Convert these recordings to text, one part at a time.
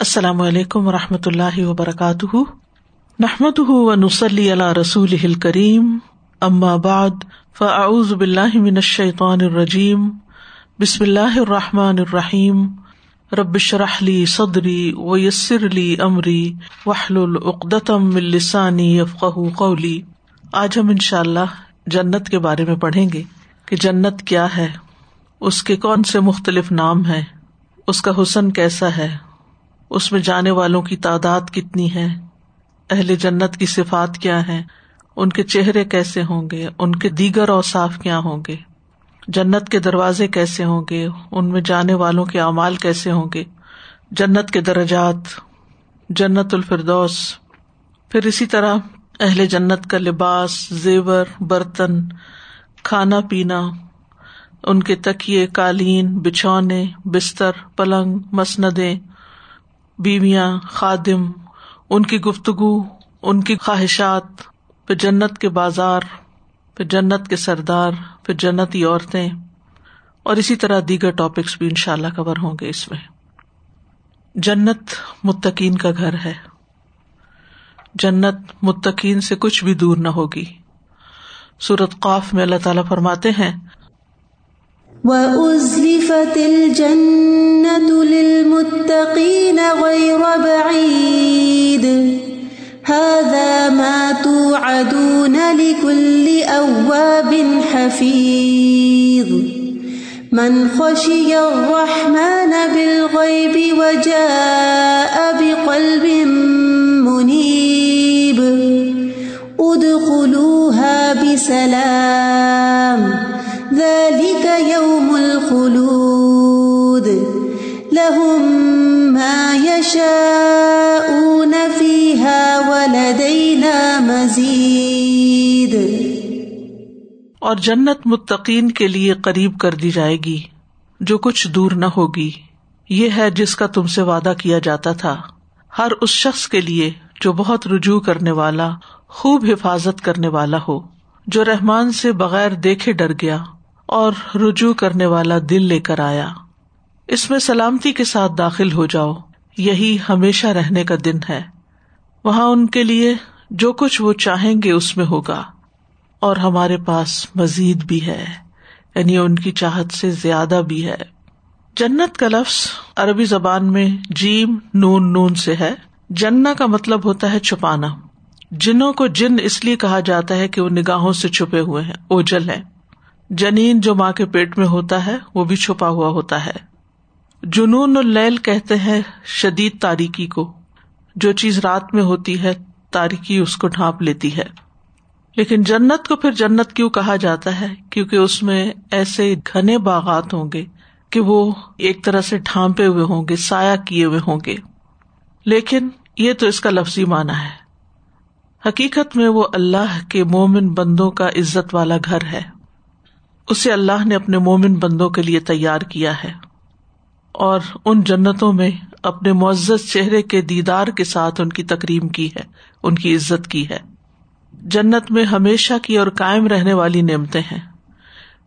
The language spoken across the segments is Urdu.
السلام علیکم و رحمۃ اللہ وبرکاتہ۔ نحمد و نسلی اللہ رسول کریم بعد، فاعوذ باللہ من الشیطان الرجیم، بسم اللہ الرحمٰن الرحیم۔ ربش رحلی صدری و یسر علی عمری وحل العقدم السانی یفق قولی۔ آج ہم ان شاء اللہ جنت کے بارے میں پڑھیں گے کہ جنت کیا ہے، اس کے کون سے مختلف نام ہے اس کا حسن کیسا ہے۔ اس میں جانے والوں کی تعداد کتنی ہے؟ اہل جنت کی صفات کیا ہے ان کے چہرے کیسے ہوں گے؟ ان کے دیگر اوساف کیا ہوں گے؟ جنت کے دروازے کیسے ہوں گے؟ ان میں جانے والوں کے اعمال کیسے ہوں گے؟ جنت کے درجات، جنت الفردوس۔ پھر اسی طرح اہل جنت کا لباس، زیور، برتن، کھانا پینا، ان کے تکیے، قالین، بچھونے، بستر، پلنگ، مسندیں۔ بیویاں، خادم، ان کی گفتگو، ان کی خواہشات، پھر جنت کے بازار، پھر جنت کے سردار، پھر جنتی عورتیں، اور اسی طرح دیگر ٹاپکس بھی ان شاء اللہ کور ہوں گے اس میں۔ جنت متقین کا گھر ہے۔ جنت متقین سے کچھ بھی دور نہ ہوگی۔ سورت قاف میں اللہ تعالیٰ فرماتے ہیں وَأُزْلِفَتِ الْجَنَّةُ لِلْمُتَّقِينَ غَيْرَ بَعِيدٍ هَذَا مَا تُوعَدُونَ لِكُلِّ أَوَّابٍ حَفِيظٍ من خشي الرحمن بالغيب وجاء بقلب منيب ادخلوها بسلام الخلود. لهم ما يشاءون فيها ولدينا مزید اور جنت متقین کے لیے قریب کر دی جائے گی، جو کچھ دور نہ ہوگی۔ یہ ہے جس کا تم سے وعدہ کیا جاتا تھا۔ ہر اس شخص کے لیے جو بہت رجوع کرنے والا، خوب حفاظت کرنے والا ہو، جو رحمان سے بغیر دیکھے ڈر گیا۔ اور رجوع کرنے والا دل لے کر آیا۔ اس میں سلامتی کے ساتھ داخل ہو جاؤ۔ یہی ہمیشہ رہنے کا دن ہے۔ وہاں ان کے لیے جو کچھ وہ چاہیں گے اس میں ہوگا۔ اور ہمارے پاس مزید بھی ہے۔ یعنی ان کی چاہت سے زیادہ بھی ہے۔ جنت کا لفظ عربی زبان میں جیم نون نون سے ہے۔ جنا کا مطلب ہوتا ہے چھپانا۔ جنوں کو جن اس لیے کہا جاتا ہے کہ وہ نگاہوں سے چھپے ہوئے ہیں، اوجل ہے جنین جو ماں کے پیٹ میں ہوتا ہے، وہ بھی چھپا ہوا ہوتا ہے۔ جنون اللیل کہتے ہیں شدید تاریکی کو۔ جو چیز رات میں ہوتی ہے، تاریکی اس کو ڈھانپ لیتی ہے۔ لیکن جنت کو پھر جنت کیوں کہا جاتا ہے؟ کیونکہ اس میں ایسے گھنے باغات ہوں گے کہ وہ ایک طرح سے ڈھانپے ہوئے ہوں گے، سایہ کیے ہوئے ہوں گے۔ لیکن یہ تو اس کا لفظی مانا ہے۔ حقیقت میں وہ اللہ کے مومن بندوں کا عزت والا گھر ہے۔ اسے اللہ نے اپنے مومن بندوں کے لیے تیار کیا ہے اور ان جنتوں میں اپنے معزز چہرے کے دیدار کے ساتھ ان کی تکریم کی ہے، ان کی عزت کی ہے۔ جنت میں ہمیشہ کی اور کائم رہنے والی نعمتیں ہیں،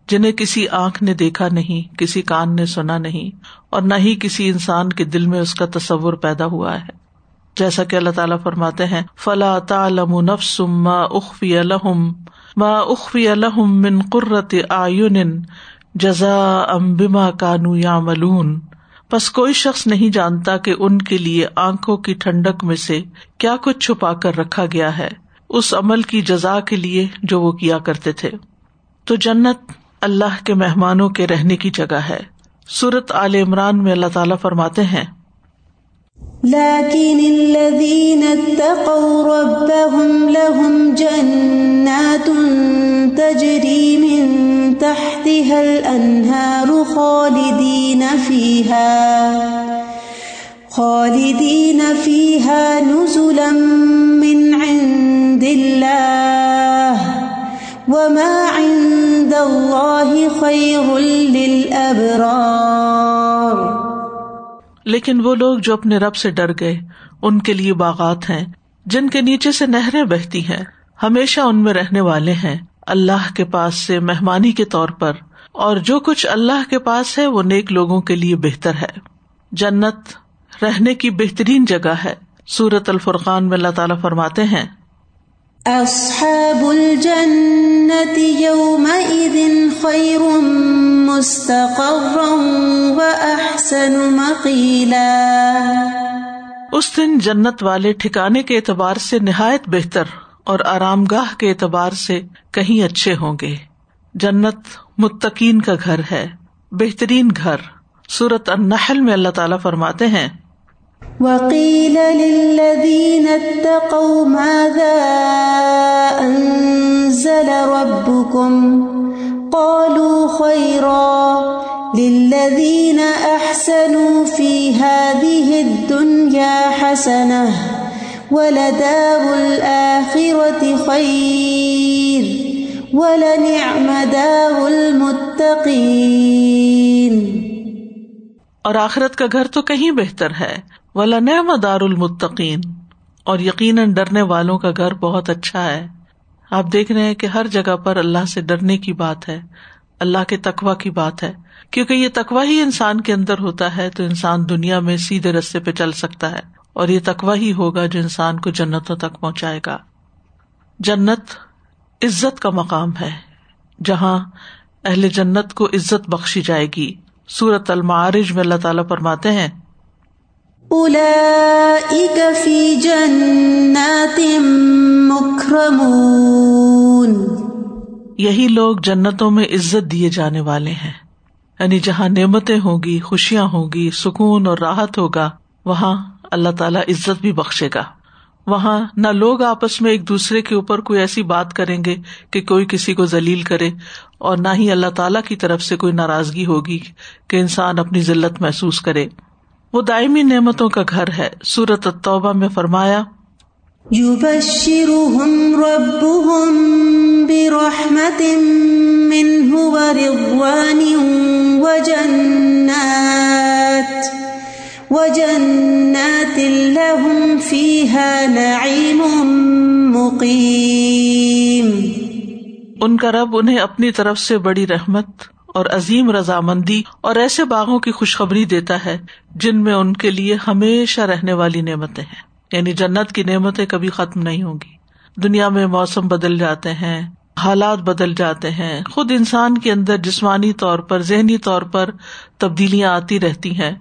جنہیں کسی آنکھ نے دیکھا نہیں، کسی کان نے سنا نہیں، اور نہ ہی کسی انسان کے دل میں اس کا تصور پیدا ہوا ہے۔ جیسا کہ اللہ تعالیٰ فرماتے ہیں، فلا تعلم نفس ما اخفی الحم ما اخفی الحم من قرت آئن جزا ام بما کانو یا ملون بس کوئی شخص نہیں جانتا کہ ان کے لیے آنکھوں کی ٹھنڈک میں سے کیا کچھ چھپا کر رکھا گیا ہے۔ اس عمل کی جزا کے لیے جو وہ کیا کرتے تھے۔ تو جنت اللہ کے مہمانوں کے رہنے کی جگہ ہے۔ سورت عال عمران میں اللہ تعالیٰ فرماتے ہیں لكن الذين اتقوا ربهم لهم جنات تجري من تحتها الأنهار خالدين فيها خالدين فيها نزلا من عند الله، وما عند الله خير للأبرار. لیکن وہ لوگ جو اپنے رب سے ڈر گئے، ان کے لیے باغات ہیں، جن کے نیچے سے نہریں بہتی ہیں۔ ہمیشہ ان میں رہنے والے ہیں۔ اللہ کے پاس سے مہمانی کے طور پر۔ اور جو کچھ اللہ کے پاس ہے، وہ نیک لوگوں کے لیے بہتر ہے۔ جنت رہنے کی بہترین جگہ ہے۔ سورت الفرقان میں اللہ تعالیٰ فرماتے ہیں اصحاب الجنة يومئذ خير مستقرا وأحسن مقيلا. اس دن جنت والے ٹھکانے کے اعتبار سے نہایت بہتر اور آرام گاہ کے اعتبار سے کہیں اچھے ہوں گے۔ جنت متقین کا گھر ہے، بہترین گھر۔ سورت النحل میں اللہ تعالیٰ فرماتے ہیں وقيل للذين اتقوا ماذا أنزل ربكم؟ قالوا خيرا للذين أحسنوا في هذه الدنيا حسنة ولدار الآخرة خير ولنعم دار المتقين. اور آخرت کا گھر تو کہیں بہتر ہے؟ ولا نعم دار المتقین اور یقیناً ڈرنے والوں کا گھر بہت اچھا ہے۔ آپ دیکھ رہے ہیں کہ ہر جگہ پر اللہ سے ڈرنے کی بات ہے، اللہ کے تقوا کی بات ہے۔ کیونکہ یہ تقوا ہی انسان کے اندر ہوتا ہے، تو انسان دنیا میں سیدھے رستے پہ چل سکتا ہے۔ اور یہ تقوا ہی ہوگا جو انسان کو جنتوں تک پہنچائے گا۔ جنت عزت کا مقام ہے، جہاں اہل جنت کو عزت بخشی جائے گی۔ سورت المعارج میں اللہ تعالیٰ فرماتے ہیں یہی لوگ جنتوں میں عزت دیے جانے والے ہیں۔ یعنی جہاں نعمتیں ہوں گی، خوشیاں ہوں گی، سکون اور راحت ہوگا، وہاں اللہ تعالیٰ عزت بھی بخشے گا۔ وہاں نہ لوگ آپس میں ایک دوسرے کے اوپر کوئی ایسی بات کریں گے کہ کوئی کسی کو ذلیل کرے، اور نہ ہی اللہ تعالیٰ کی طرف سے کوئی ناراضگی ہوگی کہ انسان اپنی ذلت محسوس کرے۔ وہ دائمی نعمتوں کا گھر ہے۔ سورت التوبہ میں فرمایا وجنات لهم فيها نعيم مقيم ان کا رب انہیں اپنی طرف سے بڑی رحمت اور عظیم رضامندی اور ایسے باغوں کی خوشخبری دیتا ہے جن میں ان کے لیے ہمیشہ رہنے والی نعمتیں ہیں۔ یعنی جنت کی نعمتیں کبھی ختم نہیں ہوں گی۔ دنیا میں موسم بدل جاتے ہیں، حالات بدل جاتے ہیں۔ خود انسان کے اندر جسمانی طور پر، ذہنی طور پر تبدیلیاں آتی رہتی ہیں۔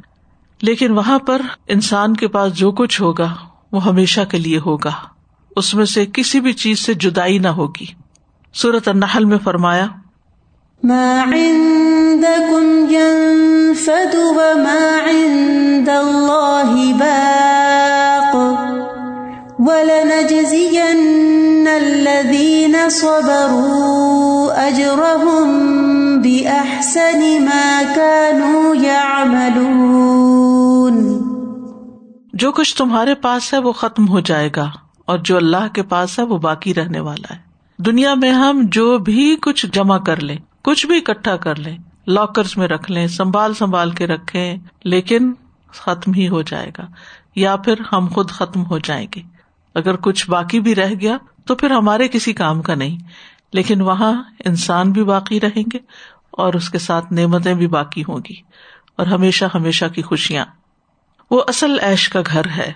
لیکن وہاں پر انسان کے پاس جو کچھ ہوگا، وہ ہمیشہ کے لیے ہوگا۔ اس میں سے کسی بھی چیز سے جدائی نہ ہوگی۔ سورت النحل میں فرمایا ما عندكم ينفد وما عند الله باق ولنجزين الذين صبروا أجرهم بأحسن ما كانوا يعملون. جو کچھ تمہارے پاس ہے وہ ختم ہو جائے گا اور جو اللہ کے پاس ہے وہ باقی رہنے والا ہے۔ دنیا میں ہم جو بھی کچھ جمع کر لیں کچھ بھی اکٹھا کر لیں لاکرس میں رکھ لیں، سنبھال سنبھال کے رکھیں، لیکن ختم ہی ہو جائے گا، یا پھر ہم خود ختم ہو جائیں گے۔ اگر کچھ باقی بھی رہ گیا تو پھر ہمارے کسی کام کا نہیں، لیکن وہاں انسان بھی باقی رہیں گے اور اس کے ساتھ نعمتیں بھی باقی ہوں گی۔ اور ہمیشہ ہمیشہ کی خوشیاں۔ وہ اصل ایش کا گھر ہے۔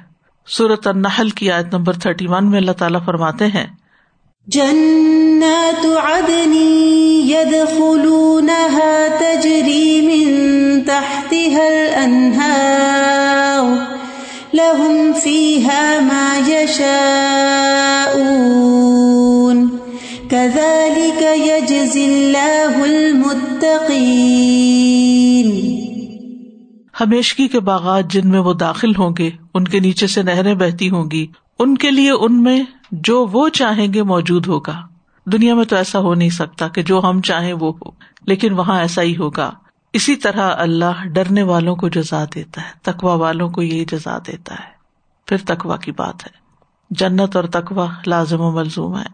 سورت النحل کی آیت نمبر تھرٹی ون میں اللہ تعالیٰ فرماتے ہیں جنات عدن يدخلونها تجري من تحتها الأنهار لهم فيها ما يشاءون كذلك يجزي الله المتقين ہمیشگی کے باغات جن میں وہ داخل ہوں گے، ان کے نیچے سے نہریں بہتی ہوں گی، ان کے لیے ان میں جو وہ چاہیں گے موجود ہوگا۔ دنیا میں تو ایسا ہو نہیں سکتا کہ جو ہم چاہیں وہ ہو، لیکن وہاں ایسا ہی ہوگا۔ اسی طرح اللہ ڈرنے والوں کو جزا دیتا ہے تکوا والوں کو یہی جزا دیتا ہے۔ پھر تکوا کی بات ہے۔ جنت اور تکوا لازم و ملزوم ہے۔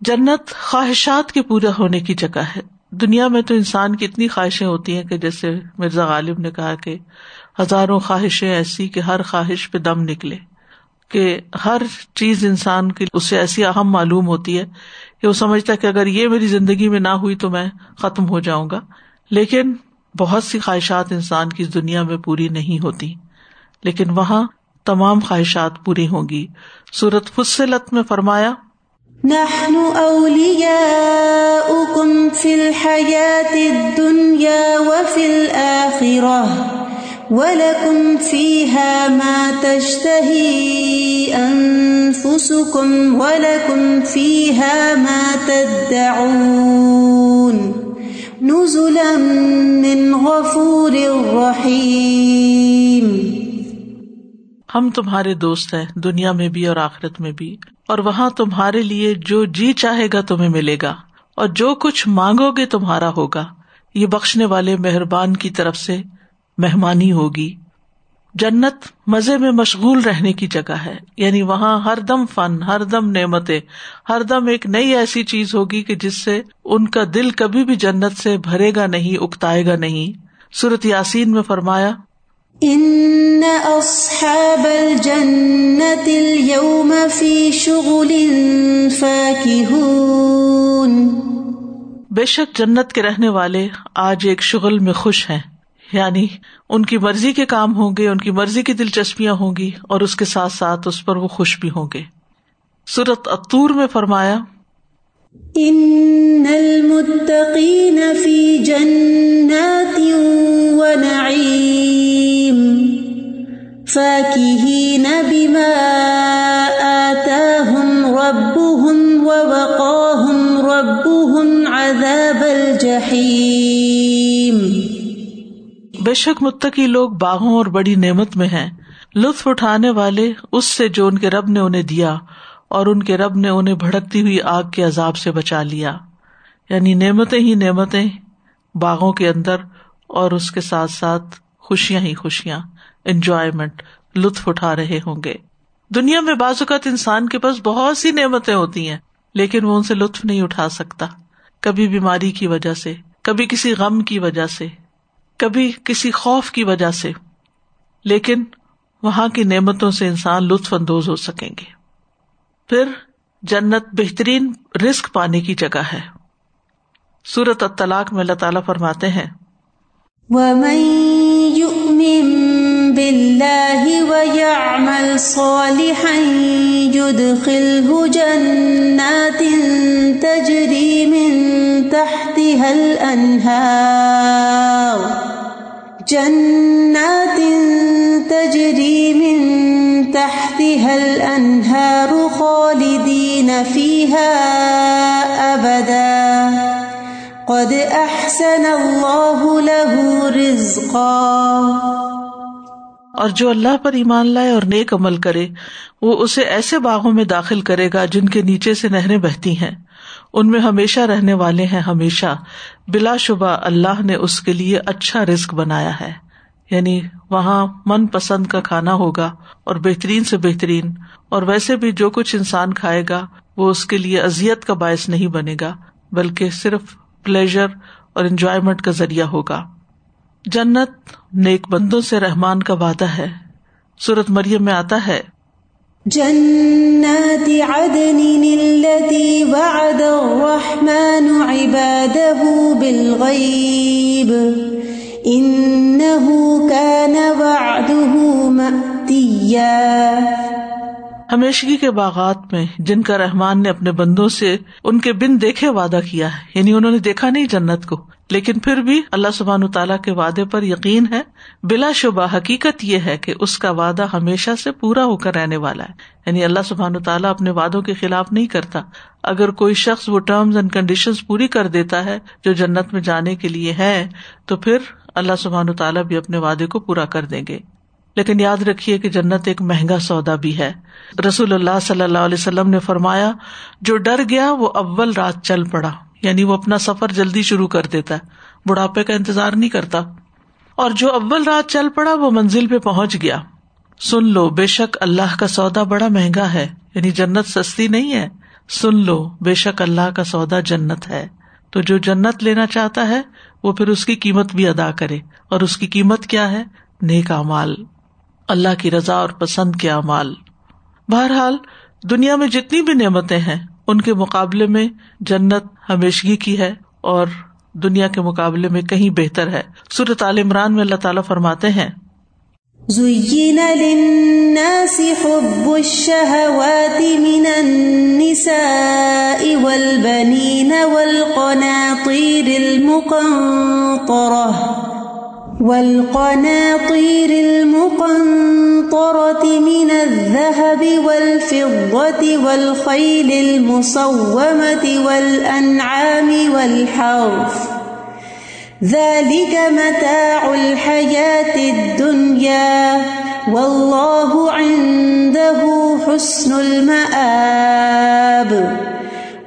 جنت خواہشات کے پورا ہونے کی جگہ ہے۔ دنیا میں تو انسان کی اتنی خواہشیں ہوتی ہیں کہ جیسے مرزا غالب نے کہا کہ ہزاروں خواہشیں ایسی کہ ہر خواہش پہ دم نکلے۔ کہ ہر چیز انسان کی اس سے ایسی اہم معلوم ہوتی ہے کہ وہ سمجھتا ہے کہ اگر یہ میری زندگی میں نہ ہوئی تو میں ختم ہو جاؤں گا۔ لیکن بہت سی خواہشات انسان کی دنیا میں پوری نہیں ہوتی، لیکن وہاں تمام خواہشات پوری ہوں گی۔ سورت فصلت میں فرمایا، نحن اولیاؤکم فی الحیات الدنیا وفی الاخرہ وَلَكُمْ فِيهَا مَا تَشْتَهِي أَنفُسُكُمْ وَلَكُمْ فِيهَا مَا تَدَّعُونَ نُزُلًا مِّنْ غَفُورٍ رَّحِيمٍ ہم تمہارے دوست ہیں، دنیا میں بھی اور آخرت میں بھی، اور وہاں تمہارے لیے جو جی چاہے گا تمہیں ملے گا، اور جو کچھ مانگو گے تمہارا ہوگا۔ یہ بخشنے والے مہربان کی طرف سے مہمانی ہوگی۔ جنت مزے میں مشغول رہنے کی جگہ ہے۔ یعنی وہاں ہر دم فن ہر دم نعمتیں ہر دم ایک نئی ایسی چیز ہوگی کہ جس سے ان کا دل کبھی بھی جنت سے بھرے گا نہیں اکتائے گا نہیں۔ سورت یاسین میں فرمایا ان اصحاب الجنت اليوم فی شغل فاکہون۔ بے شک جنت کے رہنے والے آج ایک شغل میں خوش ہیں۔ یعنی ان کی مرضی کے کام ہوں گے، ان کی مرضی کی دلچسپیاں ہوں گی اور اس کے ساتھ ساتھ اس پر وہ خوش بھی ہوں گے۔ سورت اتور میں فرمایا ان المتقین فی جنات و نعیم فاکہین بما آتاہم ربهم ووقاہم ربهم عذاب الجحیم بے شک متقی لوگ باغوں اور بڑی نعمت میں ہیں۔ لطف اٹھانے والے اس سے جو ان کے رب نے انہیں دیا اور ان کے رب نے انہیں بھڑکتی ہوئی آگ کے عذاب سے بچا لیا۔ یعنی نعمتیں ہی نعمتیں باغوں کے اندر اور اس کے ساتھ ساتھ خوشیاں ہی خوشیاں۔ انجوائےمنٹ لطف اٹھا رہے ہوں گے۔ دنیا میں بعض اوقات انسان کے پاس بہت سی نعمتیں ہوتی ہیں، لیکن وہ ان سے لطف نہیں اٹھا سکتا۔ کبھی بیماری کی وجہ سے، کبھی کسی غم کی وجہ سے۔ کبھی کسی خوف کی وجہ سے، لیکن وہاں کی نعمتوں سے انسان لطف اندوز ہو سکیں گے۔ پھر جنت بہترین رسک پانے کی جگہ ہے۔ سورت الطلاق میں اللہ تعالیٰ فرماتے ہیں تجری من تحتها الانہار جنات تجری من تحتها الانہار خالدین فیها ابدا. قد احسن اللہ له رزقا. اور جو اللہ پر ایمان لائے اور نیک عمل کرے، وہ اسے ایسے باغوں میں داخل کرے گا جن کے نیچے سے نہریں بہتی ہیں۔ ان میں ہمیشہ رہنے والے ہیں ہمیشہ۔ بلا شبہ اللہ نے اس کے لیے اچھا رسک بنایا ہے۔ یعنی وہاں من پسند کا کھانا ہوگا اور بہترین سے بہترین۔ اور ویسے بھی جو کچھ انسان کھائے گا، وہ اس کے لیے ازیت کا باعث نہیں بنے گا، بلکہ صرف پلیزر اور انجوائےمنٹ کا ذریعہ ہوگا۔ جنت نیک بندوں سے رحمان کا وعدہ ہے۔ سورت مریم میں آتا ہے جنات عدن التي وعد الرحمن عباده بالغيب انه كان وعده مأتيا. ہمیشگی کے باغات میں جن کا رحمان نے اپنے بندوں سے ان کے بن دیکھے وعدہ کیا ہے یعنی انہوں نے دیکھا نہیں جنت کو۔ لیکن پھر بھی اللہ سبحان تعالیٰ کے وعدے پر یقین ہے۔ بلا شبہ حقیقت یہ ہے کہ اس کا وعدہ ہمیشہ سے پورا ہو کر رہنے والا ہے۔ یعنی اللہ سبحان تعالیٰ اپنے وعدوں کے خلاف نہیں کرتا۔ اگر کوئی شخص وہ ٹرمز اینڈ کنڈیشن پوری کر دیتا ہے جو جنت میں جانے کے لیے ہے، تو پھر اللہ سبحان تعالیٰ بھی اپنے وعدے کو پورا کر دیں گے۔ لیکن یاد رکھیے کہ جنت ایک مہنگا سودا بھی ہے۔ رسول اللہ صلی اللہ علیہ وسلم نے فرمایا، جو ڈر گیا وہ اول رات چل پڑا۔ یعنی وہ اپنا سفر جلدی شروع کر دیتا ہے۔ بڑھاپے کا انتظار نہیں کرتا۔ اور جو اول رات چل پڑا، وہ منزل پہ پہنچ گیا۔ سن لو، بے شک اللہ کا سودا بڑا مہنگا ہے۔ یعنی جنت سستی نہیں ہے۔ سن لو، بے شک اللہ کا سودا جنت ہے۔ تو جو جنت لینا چاہتا ہے، وہ پھر اس کی قیمت بھی ادا کرے۔ اور اس کی قیمت کیا ہے؟ نیک امال اللہ کی رضا اور پسند کے اعمال۔ بہرحال، دنیا میں جتنی بھی نعمتیں ہیں ان کے مقابلے میں جنت ہمیشگی کی ہے اور دنیا کے مقابلے میں کہیں بہتر ہے۔ صورت عال عمران میں اللہ تعالیٰ فرماتے ہیں، زين للناس حب الشهوات من النساء والبنين والقناطير المقنطرة والقناطير المقنطرة من الذهب والفضة والخيل المصومة والأنعام والحرف ذلك متاع الحياة الدنيا والله عنده حسن المآب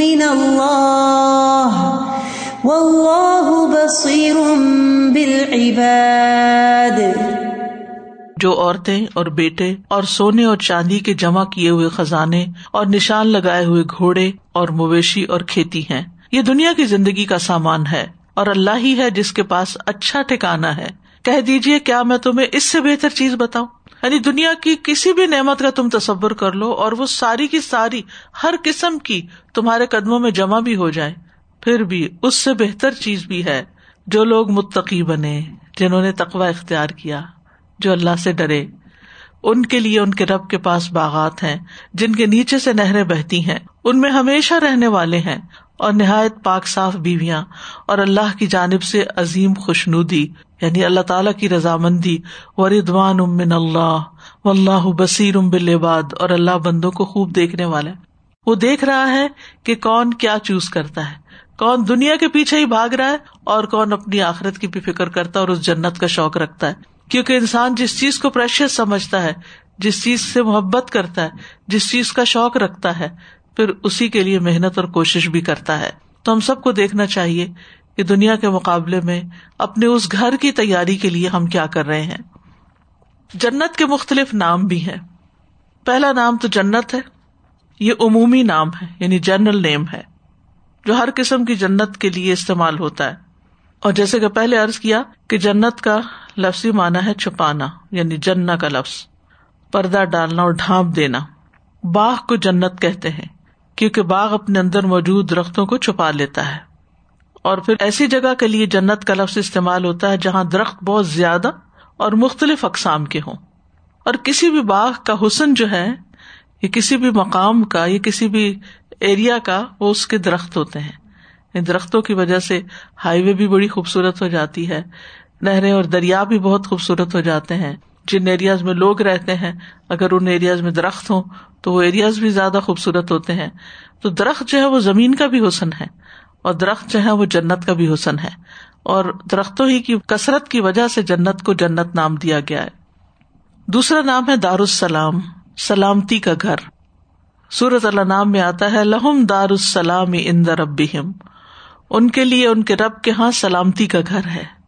من الله والله بصير بالعباد. جو عورتیں اور بیٹے اور سونے اور چاندی کے جمع کیے ہوئے خزانے اور نشان لگائے ہوئے گھوڑے اور مویشی اور کھیتی ہیں۔ یہ دنیا کی زندگی کا سامان ہے اور اللہ ہی ہے جس کے پاس اچھا ٹھکانا ہے۔ کہہ دیجیے کیا میں تمہیں اس سے بہتر چیز بتاؤں؟ یعنی دنیا کی کسی بھی نعمت کا تم تصور کر لو اور وہ ساری کی ساری ہر قسم کی تمہارے قدموں میں جمع بھی ہو جائے، پھر بھی اس سے بہتر چیز بھی ہے جو لوگ متقی بنے، جنہوں نے تقوا اختیار کیا، جو اللہ سے ڈرے۔ ان کے لیے ان کے رب کے پاس باغات ہیں، جن کے نیچے سے نہریں بہتی ہیں، ان میں ہمیشہ رہنے والے ہیں۔ اور نہایت پاک صاف بیویاں اور اللہ کی جانب سے عظیم خوشنودی یعنی اللہ تعالیٰ کی رضامندی وردوان امن اللہ و اللہ بصیر ام بلباد اور اللہ بندوں کو خوب دیکھنے والا وہ دیکھ رہا ہے کہ کون کیا چوز کرتا ہے۔ کون دنیا کے پیچھے ہی بھاگ رہا ہے اور کون اپنی آخرت کی بھی فکر کرتا ہے اور اس جنت کا شوق رکھتا ہے۔ کیونکہ انسان جس چیز کو پریشیس سمجھتا ہے، جس چیز سے محبت کرتا ہے، جس چیز کا شوق رکھتا ہے پھر اسی کے لیے محنت اور کوشش بھی کرتا ہے۔ تو ہم سب کو دیکھنا چاہیے کہ دنیا کے مقابلے میں اپنے اس گھر کی تیاری کے لیے ہم کیا کر رہے ہیں۔ جنت کے مختلف نام بھی ہیں۔ پہلا نام تو جنت ہے۔ یہ عمومی نام ہے یعنی جنرل نیم ہے، جو ہر قسم کی جنت کے لیے استعمال ہوتا ہے۔ اور جیسے کہ پہلے ارض کیا کہ جنت کا لفظی مانا ہے چھپانا یعنی جنا کا لفظ۔ پردہ ڈالنا اور ڈھانپ دینا۔ باغ کو جنت کہتے ہیں۔ کیونکہ باغ اپنے اندر موجود درختوں کو چھپا لیتا ہے۔ اور پھر ایسی جگہ کے لیے جنت کا لفظ استعمال ہوتا ہے جہاں درخت بہت زیادہ اور مختلف اقسام کے ہوں۔ اور کسی بھی باغ کا حسن جو ہے، یا کسی بھی مقام کا، یا کسی بھی ایریا کا، وہ اس کے درخت ہوتے ہیں۔ ان درختوں کی وجہ سے ہائی وے بھی بڑی خوبصورت ہو جاتی ہے، نہریں اور دریا بھی بہت خوبصورت ہو جاتے ہیں۔ جن ایریاز میں لوگ رہتے ہیں، اگر ان ایریاز میں درخت ہوں تو وہ ایریاز بھی زیادہ خوبصورت ہوتے ہیں۔ تو درخت جو ہے وہ زمین کا بھی حسن ہے اور درخت جو ہے وہ جنت کا بھی حسن ہے۔ اور درختوں ہی کی کثرت کی وجہ سے جنت کو جنت نام دیا گیا ہے۔ دوسرا نام ہے دارالسلام، سلامتی کا گھر۔ سورت اللہ نام میں آتا ہے، لہم دار السلام اندر ربیم ان کے لیے ان کے رب کے ہاں سلامتی کا گھر ہے۔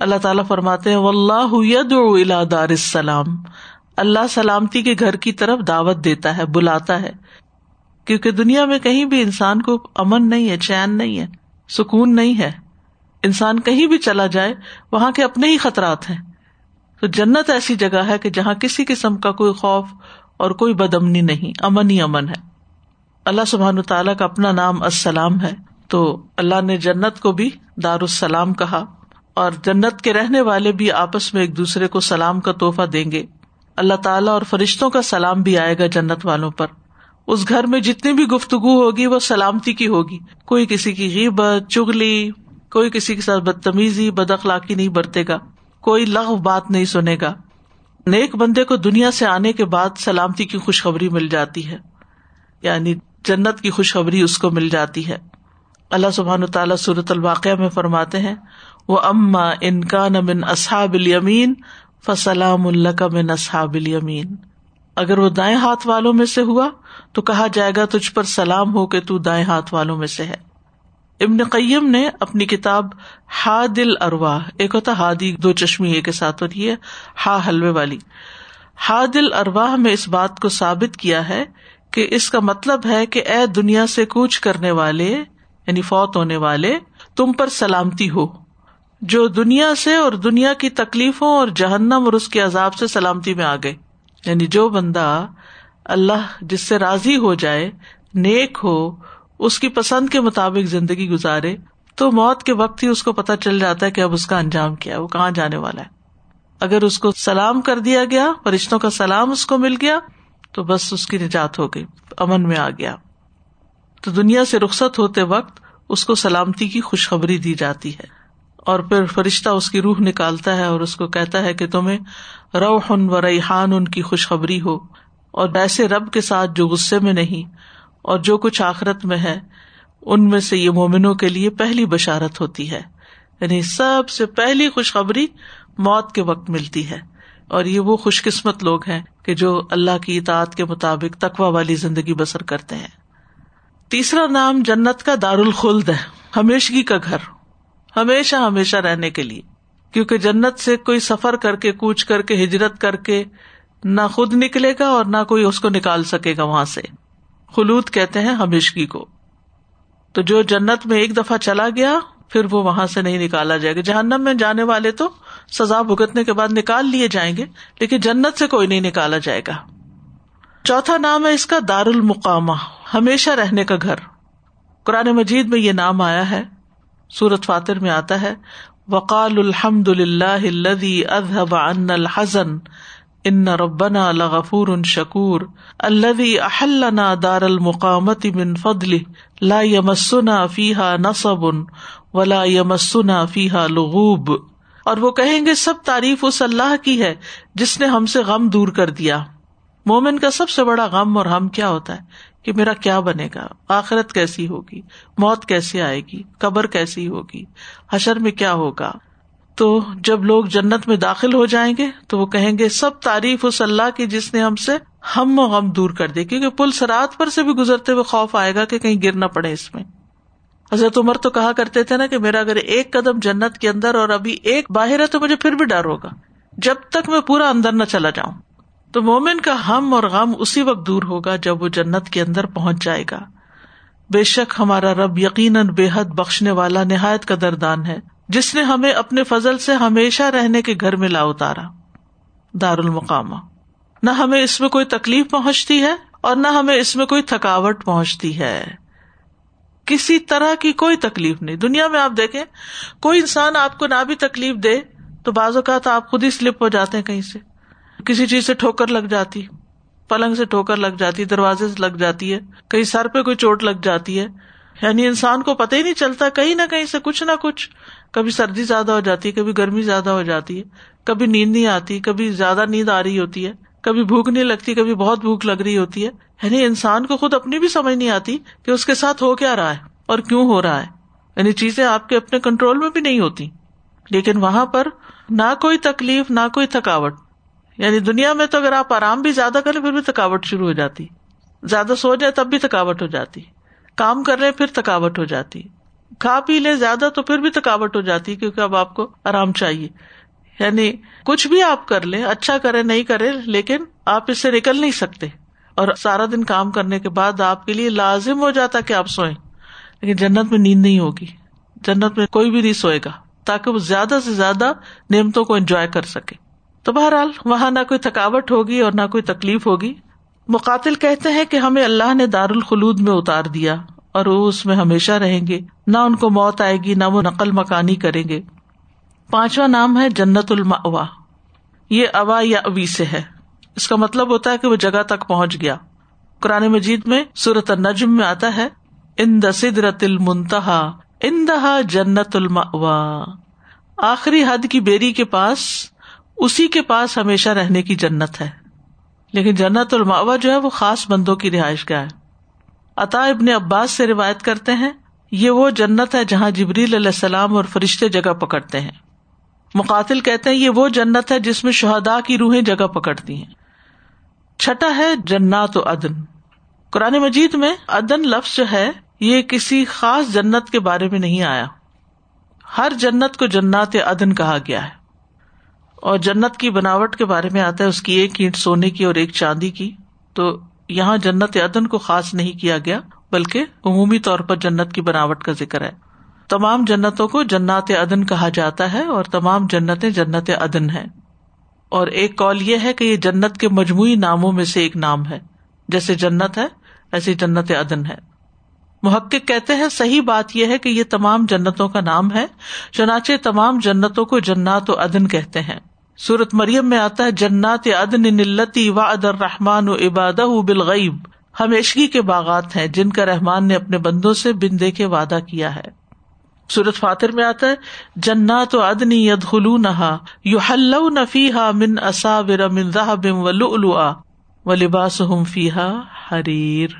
اللہ تعالیٰ فرماتے ہیں اللہ الا دار السلام۔ اللہ سلامتی کے گھر کی طرف دعوت دیتا ہے، بلاتا ہے۔ کیونکہ دنیا میں کہیں بھی انسان کو امن نہیں ہے، چین نہیں ہے، سکون نہیں ہے۔ انسان کہیں بھی چلا جائے، وہاں کے اپنے ہی خطرات ہیں۔ تو جنت ایسی جگہ ہے کہ جہاں کسی قسم کا کوئی خوف اور کوئی بد امنی نہیں، امن ہی امن ہے۔ اللہ سبحان تعالیٰ کا اپنا نام السلام ہے۔ تو اللہ نے جنت کو بھی دار السلام کہا۔ اور جنت کے رہنے والے بھی آپس میں ایک دوسرے کو سلام کا تحفہ دیں گے۔ اللہ تعالیٰ اور فرشتوں کا سلام بھی آئے گا جنت والوں پر۔ اس گھر میں جتنی بھی گفتگو ہوگی وہ سلامتی کی ہوگی۔ کوئی کسی کی غیبت چگلی کوئی کسی کے ساتھ بدتمیزی، بد اخلاقی نہیں برتے گا۔ کوئی لغ بات نہیں سنے گا۔ نیک بندے کو دنیا سے آنے کے بعد سلامتی کی خوشخبری مل جاتی ہے۔ یعنی جنت کی خوشخبری اس کو مل جاتی ہے۔ اللہ سبحان تعالیٰ صورت الواقع میں فرماتے ہیں وہ اما ان کا نمن اصحاب المین فسلام اللہ کا من اصحاب المین اگر وہ دائیں ہاتھ والوں میں سے ہوا تو کہا جائے گا تجھ پر سلام ہو کہ تو دائیں ہاتھ والوں میں سے ہے۔ ابن قیم نے اپنی کتاب ہا دل اروا ایک ہوتا ہادی، دو چشمی، ایک ساتھ ہوتی ہے ہا حلوے والی۔ حادل ارواہ میں اس بات کو ثابت کیا ہے کہ اس کا مطلب ہے کہ اے دنیا سے کوچ کرنے والے یعنی فوت ہونے والے، تم پر سلامتی ہو۔ جو دنیا سے اور دنیا کی تکلیفوں اور جہنم اور اس کے عذاب سے سلامتی میں آ گئے۔ یعنی جو بندہ اللہ جس سے راضی ہو جائے، نیک ہو، اس کی پسند کے مطابق زندگی گزارے، تو موت کے وقت ہی اس کو پتا چل جاتا ہے کہ اب اس کا انجام کیا ہے، وہ کہاں جانے والا ہے۔ اگر اس کو سلام کر دیا گیا، فرشتوں کا سلام اس کو مل گیا، تو بس اس کی نجات ہو گئی، امن میں آ گیا۔ تو دنیا سے رخصت ہوتے وقت اس کو سلامتی کی خوشخبری دی جاتی ہے۔ اور پھر فرشتہ اس کی روح نکالتا ہے اور اس کو کہتا ہے کہ تمہیں روحن و ریحان ان کی خوشخبری ہو اور ایسے رب کے ساتھ جو غصے میں نہیں اور جو کچھ آخرت میں ہے، ان میں سے یہ مومنوں کے لیے پہلی بشارت ہوتی ہے۔ یعنی سب سے پہلی خوشخبری موت کے وقت ملتی ہے۔ اور یہ وہ خوش قسمت لوگ ہیں کہ جو اللہ کی اطاعت کے مطابق تقوا والی زندگی بسر کرتے ہیں۔ تیسرا نام جنت کا دار الخلد ہے، ہمیشگی کا گھر۔ ہمیشہ ہمیشہ رہنے کے لیے۔ کیونکہ جنت سے کوئی سفر کر کے، کوچ کر کے، ہجرت کر کے نہ خود نکلے گا اور نہ کوئی اس کو نکال سکے گا وہاں سے۔ خلوت کہتے ہیں ہمیشگی کو۔ تو جو جنت میں ایک دفعہ چلا گیا، پھر وہ وہاں سے نہیں نکالا جائے گا۔ جہنم میں جانے والے تو سزا بھگتنے کے بعد نکال لیے جائیں گے، لیکن جنت سے کوئی نہیں نکالا جائے گا۔ چوتھا نام ہے اس کا دار المقامہ ہمیشہ رہنے کا گھر۔ قرآن مجید میں یہ نام آیا ہے۔ سورت فاتر میں آتا ہے وقال الحمد اللہ اذهب عنا الحزن ان ربنا لغفور شکور الذي احلنا دار المقامت من فضله، لا يمسنا فيها نصب ولا يمسنا فيها لغوب. اور وہ کہیں گے، سب تعریف اس اللہ کی ہے جس نے ہم سے غم دور کر دیا۔ مومن کا سب سے بڑا غم اور ہم کیا ہوتا ہے؟ کہ میرا کیا بنے گا؟ آخرت کیسی ہوگی؟ موت کیسی آئے گی؟ قبر کیسی ہوگی؟ حشر میں کیا ہوگا؟ تو جب لوگ جنت میں داخل ہو جائیں گے تو وہ کہیں گے، سب تعریف اس اللہ کی جس نے ہم سے ہم و غم دور کر دے کیونکہ پل سرات پر سے بھی گزرتے ہوئے خوف آئے گا کہ کہیں گر نہ پڑے اس میں۔ حضرت عمر تو کہا کرتے تھے نا کہ میرا اگر ایک قدم جنت کے اندر اور ابھی ایک باہر ہے تو مجھے پھر بھی ڈر ہوگا۔ جب تک میں پورا اندر نہ چلا جاؤں۔ تو مومن کا ہم اور غم اسی وقت دور ہوگا جب وہ جنت کے اندر پہنچ جائے گا۔ بے شک ہمارا رب یقیناً بے حد بخشنے والا نہایت قدردان ہے، جس نے ہمیں اپنے فضل سے ہمیشہ رہنے کے گھر میں لا اتارا۔ دار المقامہ نہ ہمیں اس میں کوئی تکلیف پہنچتی ہے اور نہ ہمیں اس میں کوئی تھکاوٹ پہنچتی ہے۔ کسی طرح کی کوئی تکلیف نہیں۔ دنیا میں آپ دیکھیں، کوئی انسان آپ کو نہ بھی تکلیف دے تو بعض اوقات آپ خود ہی سلپ ہو جاتے ہیں کہیں سے۔ کسی چیز سے ٹھوکر لگ جاتی، پلنگ سے ٹھوکر لگ جاتی، دروازے سے لگ جاتی ہے، کہیں سر پہ کوئی چوٹ لگ جاتی ہے۔ یعنی انسان کو پتہ ہی نہیں چلتا، کہیں نہ کہیں سے کچھ نہ کچھ۔ کبھی سردی زیادہ ہو جاتی ہے، کبھی گرمی زیادہ ہو جاتی ہے، کبھی نیند نہیں آتی، کبھی زیادہ نیند آ رہی ہوتی ہے، کبھی بھوک نہیں لگتی، کبھی بہت بھوک لگ رہی ہوتی ہے۔ یعنی انسان کو خود اپنی بھی سمجھ نہیں آتی کہ اس کے ساتھ ہو کیا رہا ہے اور کیوں ہو رہا ہے۔ یعنی چیزیں آپ کے اپنے کنٹرول میں بھی نہیں ہوتی، لیکن وہاں پر نہ کوئی تکلیف، نہ کوئی تھکاوٹ۔ یعنی دنیا میں تو اگر آپ آرام بھی زیادہ کریں پھر بھی تھکاوٹ شروع ہو جاتی۔ زیادہ سو جائے تب بھی تھکاوٹ ہو جاتی۔ کام کر رہے پھر تھکاوٹ ہو جاتی۔ کھا پی لے زیادہ تو پھر بھی تھکاوٹ ہو جاتی کیونکہ اب آپ کو آرام چاہیے۔ یعنی کچھ بھی آپ کر لیں اچھا کرے نہیں کرے لیکن آپ اس سے نکل نہیں سکتے۔ اور سارا دن کام کرنے کے بعد آپ کے لیے لازم ہو جاتا کہ آپ سوئیں۔ لیکن جنت میں نیند نہیں ہوگی۔ جنت میں کوئی بھی نہیں سوئے گا، تاکہ وہ زیادہ سے زیادہ نعمتوں کو انجوائے کر سکے۔ تو بہرحال وہاں نہ کوئی تھکاوٹ ہوگی اور نہ کوئی تکلیف ہوگی۔ مقاتل کہتے ہیں کہ ہمیں اللہ نے دار الخلود میں اتار دیا اور وہ اس میں ہمیشہ رہیں گے۔ نہ ان کو موت آئے گی، نہ وہ نقل مکانی کریں گے۔ پانچواں نام ہے جنت الما یہ اوا یا اوی سے ہے۔ اس کا مطلب ہوتا ہے کہ وہ جگہ تک پہنچ گیا۔ قرآن مجید میں صورت النجم میں آتا ہے ان دسدرت المنتہا ان دہا جنت الما آخری حد کی بیری کے پاس اسی کے پاس ہمیشہ رہنے کی جنت ہے۔ لیکن جنت الماوا جو ہے وہ خاص بندوں کی رہائش گاہ ہے۔ عطا ابن عباس سے روایت کرتے ہیں، یہ وہ جنت ہے جہاں جبریل علیہ السلام اور فرشتے جگہ پکڑتے ہیں۔ مقاتل کہتے ہیں، یہ وہ جنت ہے جس میں شہدا کی روحیں جگہ پکڑتی ہیں۔ چھٹا ہے جنات و ادن قرآن مجید میں ادن لفظ جو ہے، یہ کسی خاص جنت کے بارے میں نہیں آیا۔ ہر جنت کو جنات ادن کہا گیا ہے۔ اور جنت کی بناوٹ کے بارے میں آتا ہے، اس کی ایک اینٹ سونے کی اور ایک چاندی کی۔ تو یہاں جنت عدن کو خاص نہیں کیا گیا، بلکہ عمومی طور پر جنت کی بناوٹ کا ذکر ہے۔ تمام جنتوں کو جنات عدن کہا جاتا ہے اور تمام جنتیں جنت عدن ہے اور ایک کال یہ ہے کہ یہ جنت کے مجموعی ناموں میں سے ایک نام ہے۔ جیسے جنت ہے، ایسی جنت عدن ہے۔ محقق کہتے ہیں، صحیح بات یہ ہے کہ یہ تمام جنتوں کا نام ہے، چنانچہ تمام جنتوں کو جنات و عدن کہتے ہیں۔ سورت مریم میں آتا ہے، جنات ادن نلتی و ادر رحمان و عباد بالغیب ہمیشگی کے باغات ہیں، جن کا رحمان نے اپنے بندوں سے بن دے کے وعدہ کیا ہے۔ سورت فاتر میں آتا ہے، جنات و ادنی ید خلو نہا یو حل نفی ہا من اصا من بم و لؤلؤا و لباس ہم حریر۔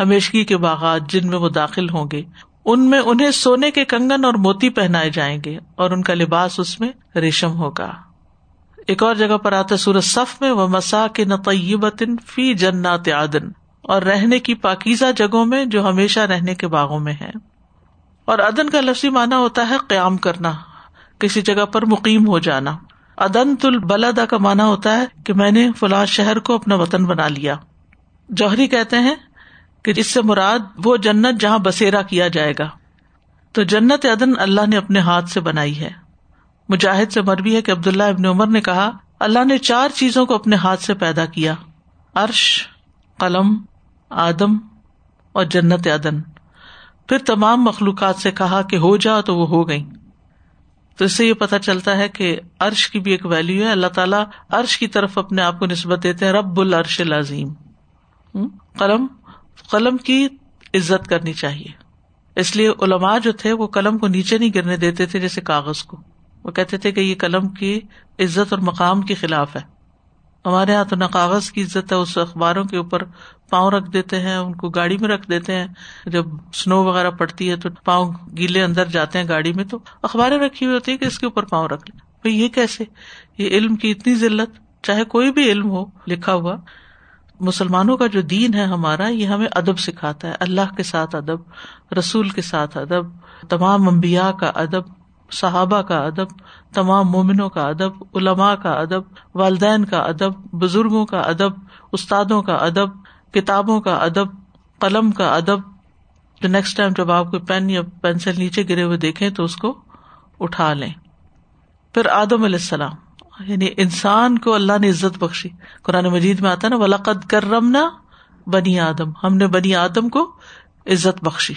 ہمیشگی کے باغات، جن میں وہ داخل ہوں گے۔ ان میں انہیں سونے کے کنگن اور موتی پہنائے جائیں گے اور ان کا لباس اس میں ریشم ہوگا۔ ایک اور جگہ پر آتا سورج صف میں وہ مسا کے نطیبتن فی جنات عدن۔ اور رہنے کی پاکیزہ جگہوں میں جو ہمیشہ رہنے کے باغوں میں ہے اور ادن کا لفظی مانا ہوتا ہے قیام کرنا، کسی جگہ پر مقیم ہو جانا۔ ادن تل بلدا کا مانا ہوتا ہے کہ میں نے فلاں شہر کو اپنا وطن بنا لیا۔ جوہری کہتے ہیں کہ اس سے مراد وہ جنت جہاں بسیرا کیا جائے گا۔ تو جنت ادن اللہ نے اپنے ہاتھ سے بنائی ہے۔ مجاہد سے مربی ہے کہ عبداللہ ابن عمر نے کہا، اللہ نے چار چیزوں کو اپنے ہاتھ سے پیدا کیا، عرش، قلم، آدم اور جنت ادن پھر تمام مخلوقات سے کہا کہ ہو جا تو وہ ہو گئی تو اس سے یہ پتا چلتا ہے کہ عرش کی بھی ایک ویلو ہے۔ اللہ تعالیٰ عرش کی طرف اپنے آپ کو نسبت دیتے ہیں، رب العرش العظیم۔ قلم قلم کی عزت کرنی چاہیے۔ اس لیے علماء جو تھے وہ قلم کو نیچے نہیں گرنے دیتے تھے جیسے کاغذ کو۔ وہ کہتے تھے کہ یہ قلم کی عزت اور مقام کے خلاف ہے۔ ہمارے یہاں تو نہ کاغذ کی عزت ہے، اس اخباروں کے اوپر پاؤں رکھ دیتے ہیں، ان کو گاڑی میں رکھ دیتے ہیں۔ جب سنو وغیرہ پڑتی ہے تو پاؤں گیلے اندر جاتے ہیں گاڑی میں، تو اخباریں رکھی ہوئی ہوتی ہے کہ اس کے اوپر پاؤں رکھ لیں۔ بھائی، یہ کیسے؟ یہ علم کی اتنی ضلعت چاہے کوئی بھی علم ہو، لکھا ہوا۔ مسلمانوں کا جو دین ہے ہمارا، یہ ہمیں ادب سکھاتا ہے۔ اللہ کے ساتھ ادب، رسول کے ساتھ ادب، تمام امبیا کا ادب۔ صحابہ کا ادب، تمام مومنوں کا ادب، علماء کا ادب، والدین کا ادب، بزرگوں کا ادب، استادوں کا ادب، کتابوں کا ادب، قلم کا ادب۔ جو نیکسٹ ٹائم جب آپ کو پین یا پینسل نیچے گرے ہوئے دیکھیں تو اس کو اٹھا لیں۔ پھر آدم علیہ السلام یعنی انسان کو اللہ نے عزت بخشی۔ قرآن مجید میں آتا نا ولاقد کرم نہ بنی آدم۔ ہم نے بنی آدم کو عزت بخشی۔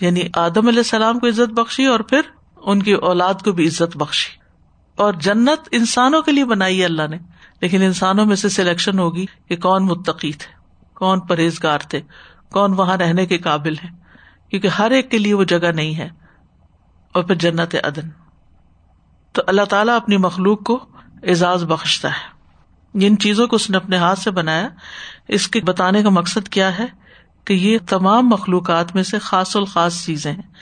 یعنی آدم علیہ السلام کو عزت بخشی اور پھر ان کی اولاد کو بھی عزت بخشی اور جنت انسانوں کے لیے بنائی ہے اللہ نے، لیکن انسانوں میں سے سلیکشن ہوگی کہ کون متقی تھے، کون پرہیزگار تھے، کون وہاں رہنے کے قابل ہے کیونکہ ہر ایک کے لیے وہ جگہ نہیں ہے۔ اور پھر جنت عدن۔ تو اللہ تعالیٰ اپنی مخلوق کو اعزاز بخشتا ہے۔ جن چیزوں کو اس نے اپنے ہاتھ سے بنایا، اس کے بتانے کا مقصد کیا ہے کہ یہ تمام مخلوقات میں سے خاص الخاص چیزیں ہیں۔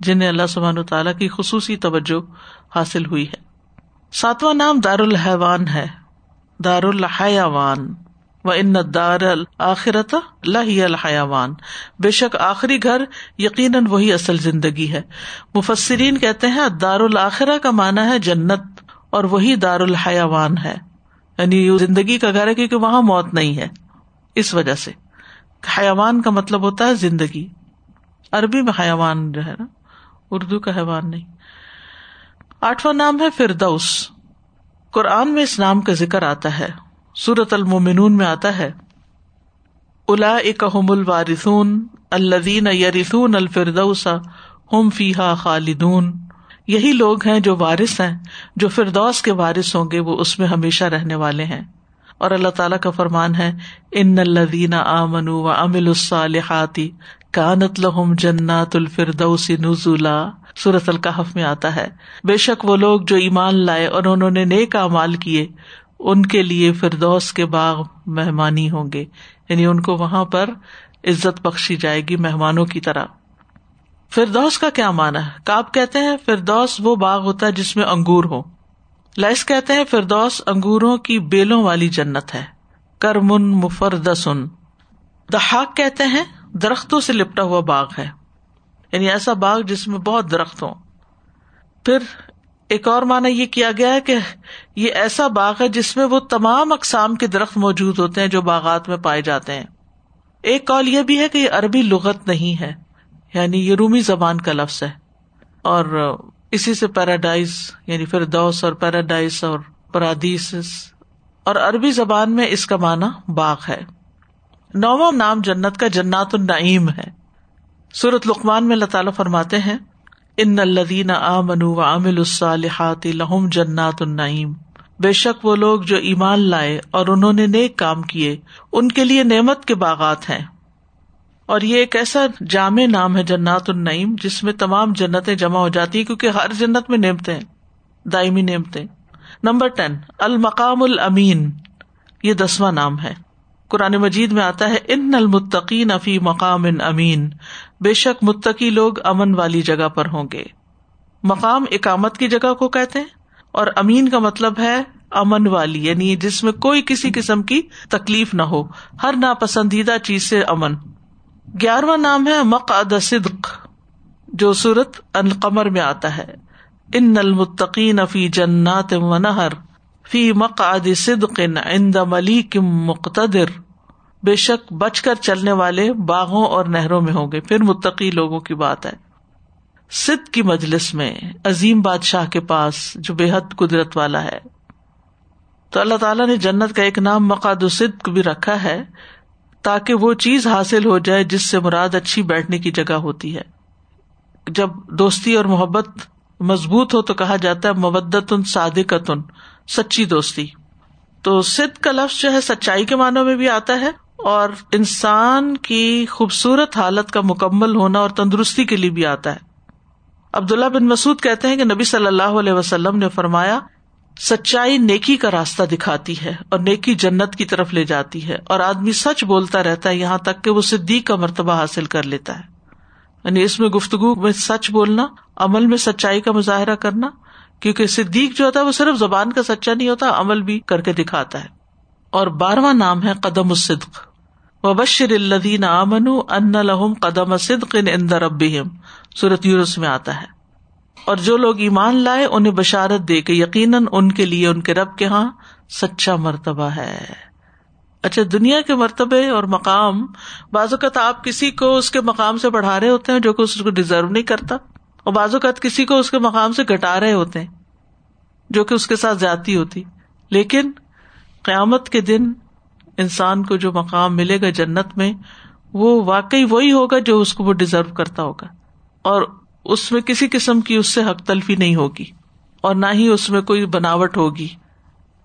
جنہیں اللہ سبحان تعالیٰ کی خصوصی توجہ حاصل ہوئی ہے۔ ساتواں نام دار الحوان ہے دار الحیاوان و ان دار الآخرت لہی الحیاوان بے شک آخری گھر یقیناً وہی اصل زندگی ہے۔ مفسرین کہتے ہیں دار الآخرہ کا مانا ہے جنت اور وہی دار الحیاوان ہے۔ یعنی زندگی کا گھر ہے کیونکہ وہاں موت نہیں ہے۔ اس وجہ سے۔ حیوان کا مطلب ہوتا ہے زندگی۔ عربی میں حیوان جو ہے نا اردو کا حیوان نہیں۔ آٹھواں نام ہے فردوس۔ قرآن میں اس نام کا ذکر آتا ہے۔ سورت المومنون میں آتا ہے۔ الا اکم الوارثون الدین یریسون الفردوس ہم فیحا خالدون۔ یہی لوگ ہیں جو وارث ہیں۔ جو فردوس کے وارث ہوں گے، وہ اس میں ہمیشہ رہنے والے ہیں۔ اور اللہ تعالیٰ کا فرمان ہے، ان الدین آمن و امل الصالحاتی کانت لہم جنات الفردوس نزولا۔ سورت القحف میں آتا ہے۔ بے شک وہ لوگ جو ایمان لائے اور انہوں نے نیک امال کیے، ان کے لیے فردوس کے باغ مہمانی ہوں گے۔ یعنی ان کو وہاں پر عزت بخشی جائے گی مہمانوں کی طرح۔ فردوس کا کیا مانا ہے؟ کاب کہتے ہیں فردوس وہ باغ ہوتا ہے جس میں انگور ہو لائس کہتے ہیں فردوس انگوروں کی بیلوں والی جنت ہے۔ کرمن مفردسن۔ دہاق کہتے ہیں درختوں سے لپٹا ہوا باغ ہے۔ یعنی ایسا باغ جس میں بہت درخت ہوں۔ پھر ایک اور مانا یہ کیا گیا ہے کہ یہ ایسا باغ ہے جس میں وہ تمام اقسام کے درخت موجود ہوتے ہیں جو باغات میں پائے جاتے ہیں۔ ایک کال یہ بھی ہے کہ یہ عربی لغت نہیں ہے یعنی یہ رومی زبان کا لفظ ہے۔ اور اسی سے پیراڈائز یعنی پھر دوس اور پیراڈائز اور پرادیس اور عربی زبان میں اس کا معنی باغ ہے۔ نواں نام جنت کا جنات النعیم ہے۔ سورت لقمان میں اللہ تعالیٰ فرماتے ہیں، ان الدین آ منو عامل الصالحات لہم جنات النعیم۔ بے شک وہ لوگ جو ایمان لائے اور انہوں نے نیک کام کیے، ان کے لیے نعمت کے باغات ہیں۔ اور یہ ایک ایسا جامع نام ہے جنات النعیم، جس میں تمام جنتیں جمع ہو جاتی ہیں، کیونکہ ہر جنت میں نعمتیں دائمی نعمتیں۔ نمبر ٹین المقام الامین۔ یہ دسواں نام ہے۔ قرآن مجید میں آتا ہے، ان المتقین افی مقام ان امین۔ بے شک متقی لوگ امن والی جگہ پر ہوں گے۔ مقام اکامت کی جگہ کو کہتے ہیں۔ اور امین کا مطلب ہے امن والی یعنی جس میں کوئی کسی قسم کی تکلیف نہ ہو۔ ہر ناپسندیدہ چیز سے امن۔ گیارہواں نام ہے مقعد صدق، جو سورت القمر میں آتا ہے۔ ان المتقین فی جنات و نہر۔ فی مقعد صدق عند ملیک مقتدر۔ بے شک بچ کر چلنے والے باغوں اور نہروں میں ہوں گے۔ پھر متقی لوگوں کی بات ہے۔ سد کی مجلس میں عظیم بادشاہ کے پاس جو بے حد قدرت والا ہے۔ تو اللہ تعالیٰ نے جنت کا ایک نام مقاد صدق بھی رکھا ہے تاکہ وہ چیز حاصل ہو جائے جس سے مراد اچھی بیٹھنے کی جگہ ہوتی ہے۔ جب دوستی اور محبت مضبوط ہو تو کہا جاتا ہے مبدت ان صادقتن۔ سچی دوستی۔ تو سد کا لفظ جو ہے سچائی کے معنوں میں بھی آتا ہے اور انسان کی خوبصورت حالت کا مکمل ہونا اور تندرستی کے لیے بھی آتا ہے۔ عبداللہ بن مسعد کہتے ہیں کہ نبی صلی اللہ علیہ وسلم نے فرمایا، سچائی نیکی کا راستہ دکھاتی ہے اور نیکی جنت کی طرف لے جاتی ہے اور آدمی سچ بولتا رہتا ہے یہاں تک کہ وہ صدیق کا مرتبہ حاصل کر لیتا ہے۔ یعنی اس میں گفتگو میں سچ بولنا، عمل میں سچائی کا مظاہرہ کرنا کیونکہ صدیق جو ہوتا ہے وہ صرف زبان کا سچا نہیں ہوتا، عمل بھی کر کے دکھاتا ہے۔ اور بارہواں نام ہے قدم الصدق۔ وبشر الدین امن ان لہم قدم صدق اندر اب صورت یورس میں آتا ہے۔ اور جو لوگ ایمان لائے، انہیں بشارت دے کے یقیناً ان کے لیے ان کے رب کے یہاں سچا مرتبہ ہے۔ اچھا دنیا کے مرتبے اور مقام، بعض اوقات آپ کسی کو اس کے مقام سے بڑھا رہے ہوتے ہیں جو کہ اس کو ڈیزرو نہیں کرتا۔ اور بعض اوقات کسی کو اس کے مقام سے گٹا رہے ہوتے ہیں، جو کہ اس کے ساتھ زیادتی ہوتی۔ لیکن قیامت کے دن انسان کو جو مقام ملے گا جنت میں، وہ واقعی وہی ہوگا جو اس کو وہ ڈیزرو کرتا ہوگا۔ اور اس میں کسی قسم کی اس سے حق تلفی نہیں ہوگی۔ اور نہ ہی اس میں کوئی بناوٹ ہوگی۔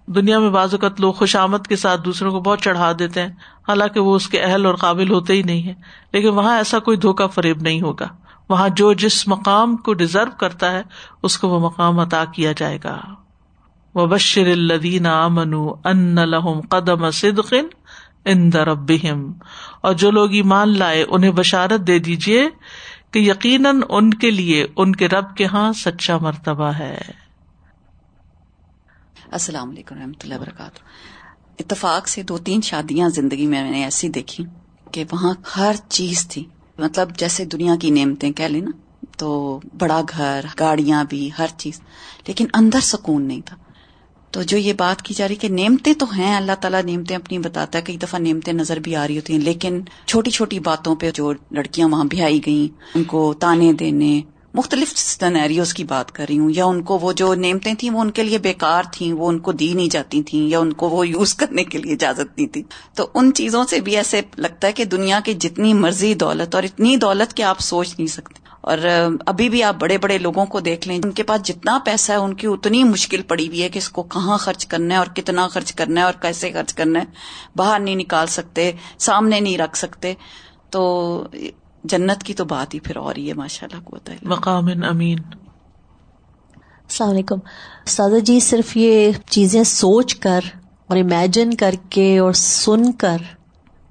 دنیا میں بعض اوقات لوگ خوش آمد کے ساتھ دوسروں کو بہت چڑھا دیتے ہیں، حالانکہ وہ اس کے اہل اور قابل ہوتے ہی نہیں ہے لیکن وہاں ایسا کوئی دھوکا فریب نہیں ہوگا۔ وہاں جو جس مقام کو ڈیزرو کرتا ہے، اس کو وہ مقام عطا کیا جائے گا۔ وہ بشر الدین امن ان لہم قدم صدقن ان دربہم اور جو لوگ ایمان لائے، انہیں بشارت دے دیجیے کہ یقیناً ان کے لیے، ان کے رب کے ہاں سچا مرتبہ ہے۔ السلام علیکم رحمۃ اللہ وبرکاتہ۔ اتفاق سے دو تین شادیاں زندگی میں میں نے ایسی دیکھی کہ وہاں ہر چیز تھی۔ مطلب جیسے دنیا کی نعمتیں کہہ لیں نا، تو بڑا گھر، گاڑیاں بھی، ہر چیز۔ لیکن اندر سکون نہیں تھا۔ تو جو یہ بات کی جا رہی کہ نعمتیں تو ہیں، اللہ تعالیٰ نعمتیں اپنی بتاتا ہے کئی دفعہ نعمتیں نظر بھی آ رہی ہوتی ہیں، لیکن چھوٹی چھوٹی باتوں پہ جو لڑکیاں وہاں بھی آئی گئیں، ان کو تانے دینے مختلف سنیریوز کی بات کر رہی ہوں۔ یا ان کو وہ جو نعمتیں تھیں، وہ ان کے لیے بےکار تھیں، وہ ان کو دی نہیں جاتی تھیں، یا ان کو وہ یوز کرنے کے لیے اجازت نہیں تھی۔ تو ان چیزوں سے بھی ایسے لگتا ہے کہ دنیا کی جتنی مرضی دولت اور اتنی دولت کہ آپ سوچ نہیں سکتے۔ اور ابھی بھی آپ بڑے بڑے لوگوں کو دیکھ لیں، ان کے پاس جتنا پیسہ ہے، ان کی اتنی مشکل پڑی ہوئی ہے کہ اس کو کہاں خرچ کرنا ہے اور کتنا خرچ کرنا ہے اور کیسے خرچ کرنا ہے۔ باہر نہیں نکال سکتے، سامنے نہیں رکھ سکتے۔ تو جنت کی تو بات ہی پھر اور ہی ہے ماشاء اللہ کو مقام امین۔ السلام علیکم۔ سادہ جی صرف یہ چیزیں سوچ کر اور امیجن کر کے اور سن کر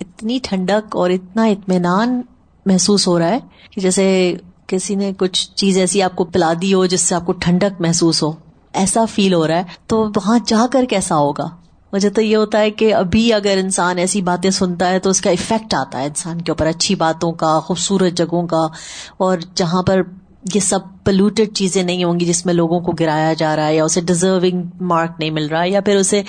اتنی ٹھنڈک اور اتنا اطمینان محسوس ہو رہا ہے کہ جیسے کسی نے کچھ چیز ایسی آپ کو پلا دی ہو جس سے آپ کو ٹھنڈک محسوس ہو ایسا فیل ہو رہا ہے تو وہاں جا کر کیسا ہوگا؟ مجھے تو یہ ہوتا ہے کہ ابھی اگر انسان ایسی باتیں سنتا ہے تو اس کا افیکٹ آتا ہے انسان کے اوپر اچھی باتوں کا خوبصورت جگہوں کا اور جہاں پر یہ سب پلوٹیڈ چیزیں نہیں ہوں گی جس میں لوگوں کو گرایا جا رہا ہے یا اسے ڈیزرونگ مارک نہیں مل رہا ہے یا پھر اسے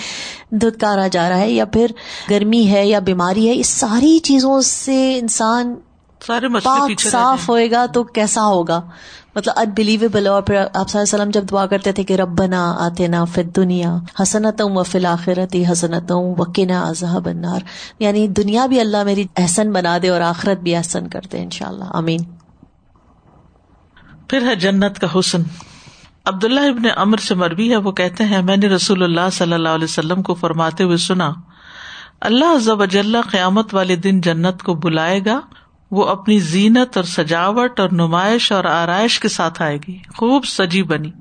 دھتکارا جا رہا ہے یا پھر گرمی ہے یا بیماری ہے اس ساری چیزوں سے انسان سارے پاک صاف۔ ہوئے گا تو کیسا ہوگا مطلب انبلیویبل اور پھر آپ صلی اللہ علیہ وسلم جب دعا کرتے تھے کہ ربنا آتے نا فی دنیا حسنتوں و فی الآخرتی حسنتوں وکنا عذاب النار۔ یعنی دنیا بھی اللہ میری احسن بنا دے اور آخرت بھی احسن کر دے انشاءاللہ۔ آمین۔ پھر ہے جنت کا حسن۔ عبداللہ ابن امر سے مربی ہے، وہ کہتے ہیں، میں نے رسول اللہ صلی اللہ علیہ وسلم کو فرماتے ہوئے سنا، اللہ عز و قیامت والے دن جنت کو بلائے گا وہ اپنی زینت اور سجاوٹ اور نمائش اور آرائش کے ساتھ آئے گی۔ خوب سجی بنی۔